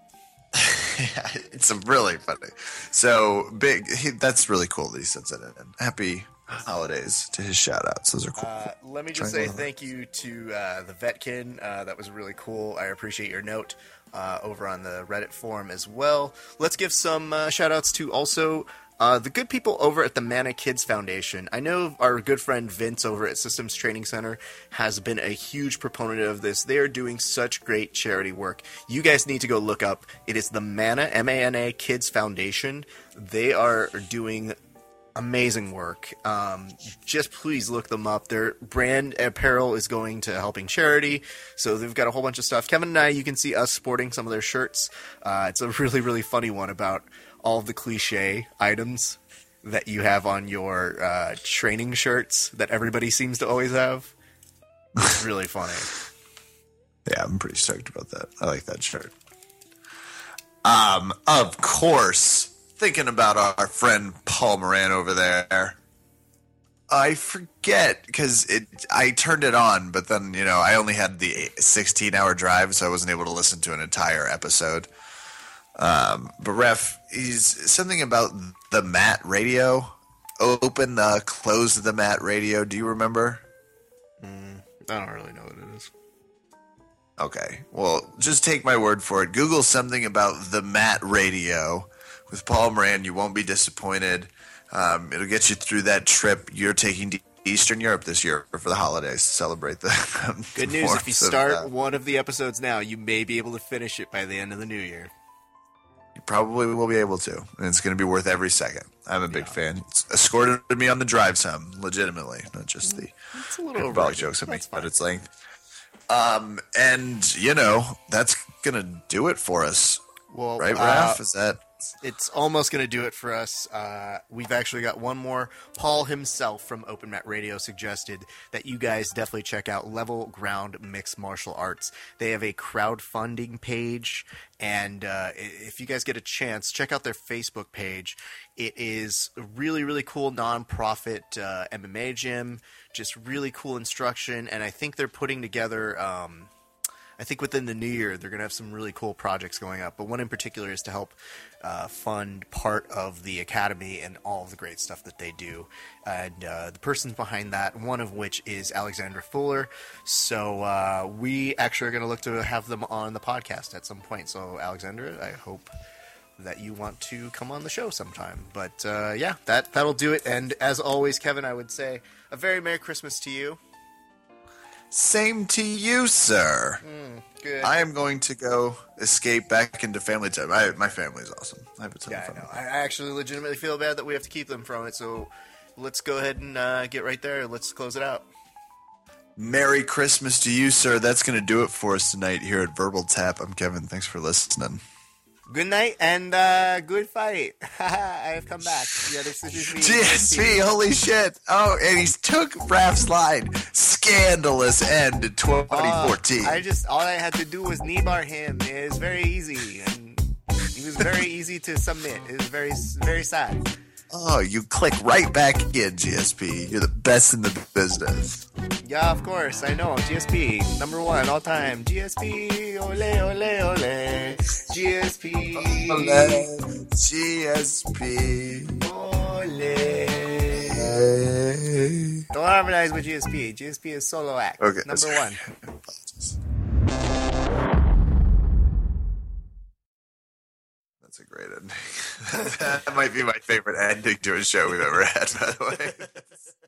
*laughs* yeah, it's really funny. So big. He, that's really cool that he sends it in. And happy holidays to his shout outs. Those are cool. Uh, let me just say thank you to uh, the Vetkin. Uh, that was really cool. I appreciate your note uh, over on the Reddit forum as well. Let's give some uh, shout outs to also uh, the good people over at the Mana Kids Foundation. I know our good friend Vince over at Systems Training Center has been a huge proponent of this. They are doing such great charity work. You guys need to go look up. It is the Mana M A N A Kids Foundation. They are doing amazing work. Um, just please look them up. Their brand apparel is going to helping charity, so they've got a whole bunch of stuff. Kevin and I, you can see us sporting some of their shirts. Uh, it's a *laughs* really, really funny one about all the cliche items that you have on your uh, training shirts that everybody seems to always have. It's really funny. *laughs* Yeah, I'm pretty stoked about that. I like that shirt. Um, of course, thinking about our friend Paul Moran over there. I forget because it. I turned it on, but then you know I only had the 16 hour drive, so I wasn't able to listen to an entire episode. Um, but ref, he's something about the mat radio. Open the close the mat radio. Do you remember? I don't really know what it is. Okay. Well, just take my word for it. Google something about the Mat Radio with Paul Moran. You won't be disappointed. Um, it'll get you through that trip you're taking to Eastern Europe this year for the holidays to celebrate *laughs* the. Good news: if you warmth of, start uh, one of the episodes now, you may be able to finish it by the end of the new year. you probably will be able to, and it's going to be worth every second. I'm a big fan. It's escorted me on the drive some, legitimately, not just the It's a little hyperbolic jokes I make That's about its length. Um, and you know that's gonna do it for us, Well, right, uh, Is that it's almost going to do it for us. Uh, we've actually got one more. Paul himself from Open Mat Radio suggested that you guys definitely check out Level Ground Mixed Martial Arts. They have a crowdfunding page, and uh, if you guys get a chance, check out their Facebook page. It is a really, really cool nonprofit uh, MMA gym. Just really cool instruction, and I think they're putting together. Um, I think within the new year they're going to have some really cool projects going up. But one in particular is to help uh, fund part of the academy and all of the great stuff that they do. And uh, the persons behind that, one of which is Alexandra Fuller. So uh, we actually are going to look to have them on the podcast at some point. So Alexandra, I hope that you want to come on the show sometime. But uh, yeah, that that'll do it. And as always, Kevin, I would say a very Merry Christmas to you. Same to you, sir. Mm, good. I am going to go escape back into family time. I, my family's awesome. I have a ton yeah, of I know. I I actually legitimately feel bad that we have to keep them from it. So let's go ahead and uh, get right there. Let's close it out. Merry Christmas to you, sir. That's going to do it for us tonight here at Verbal Tap. I'm Kevin. Thanks for listening. Good night and uh, good fight. *laughs* I have come back. Yeah, this, is me. GSP, holy shit. Oh, and he took Raph's line. Scandalous end to 2014. Uh, I just all I had to do was knee bar him. It was very easy, and he was very easy to submit. It was very very sad. Oh, you click right back in, GSP. You're the best in the business. Yeah, of course, I know. GSP number one all time. GSP, ole ole ole. GSP, Ole. GSP. ole. Don't harmonize with GSP. GSP is solo act. Okay, number one. *laughs* That's a great ending. *laughs* that might be my favorite ending to a show we've ever had, by the way. *laughs*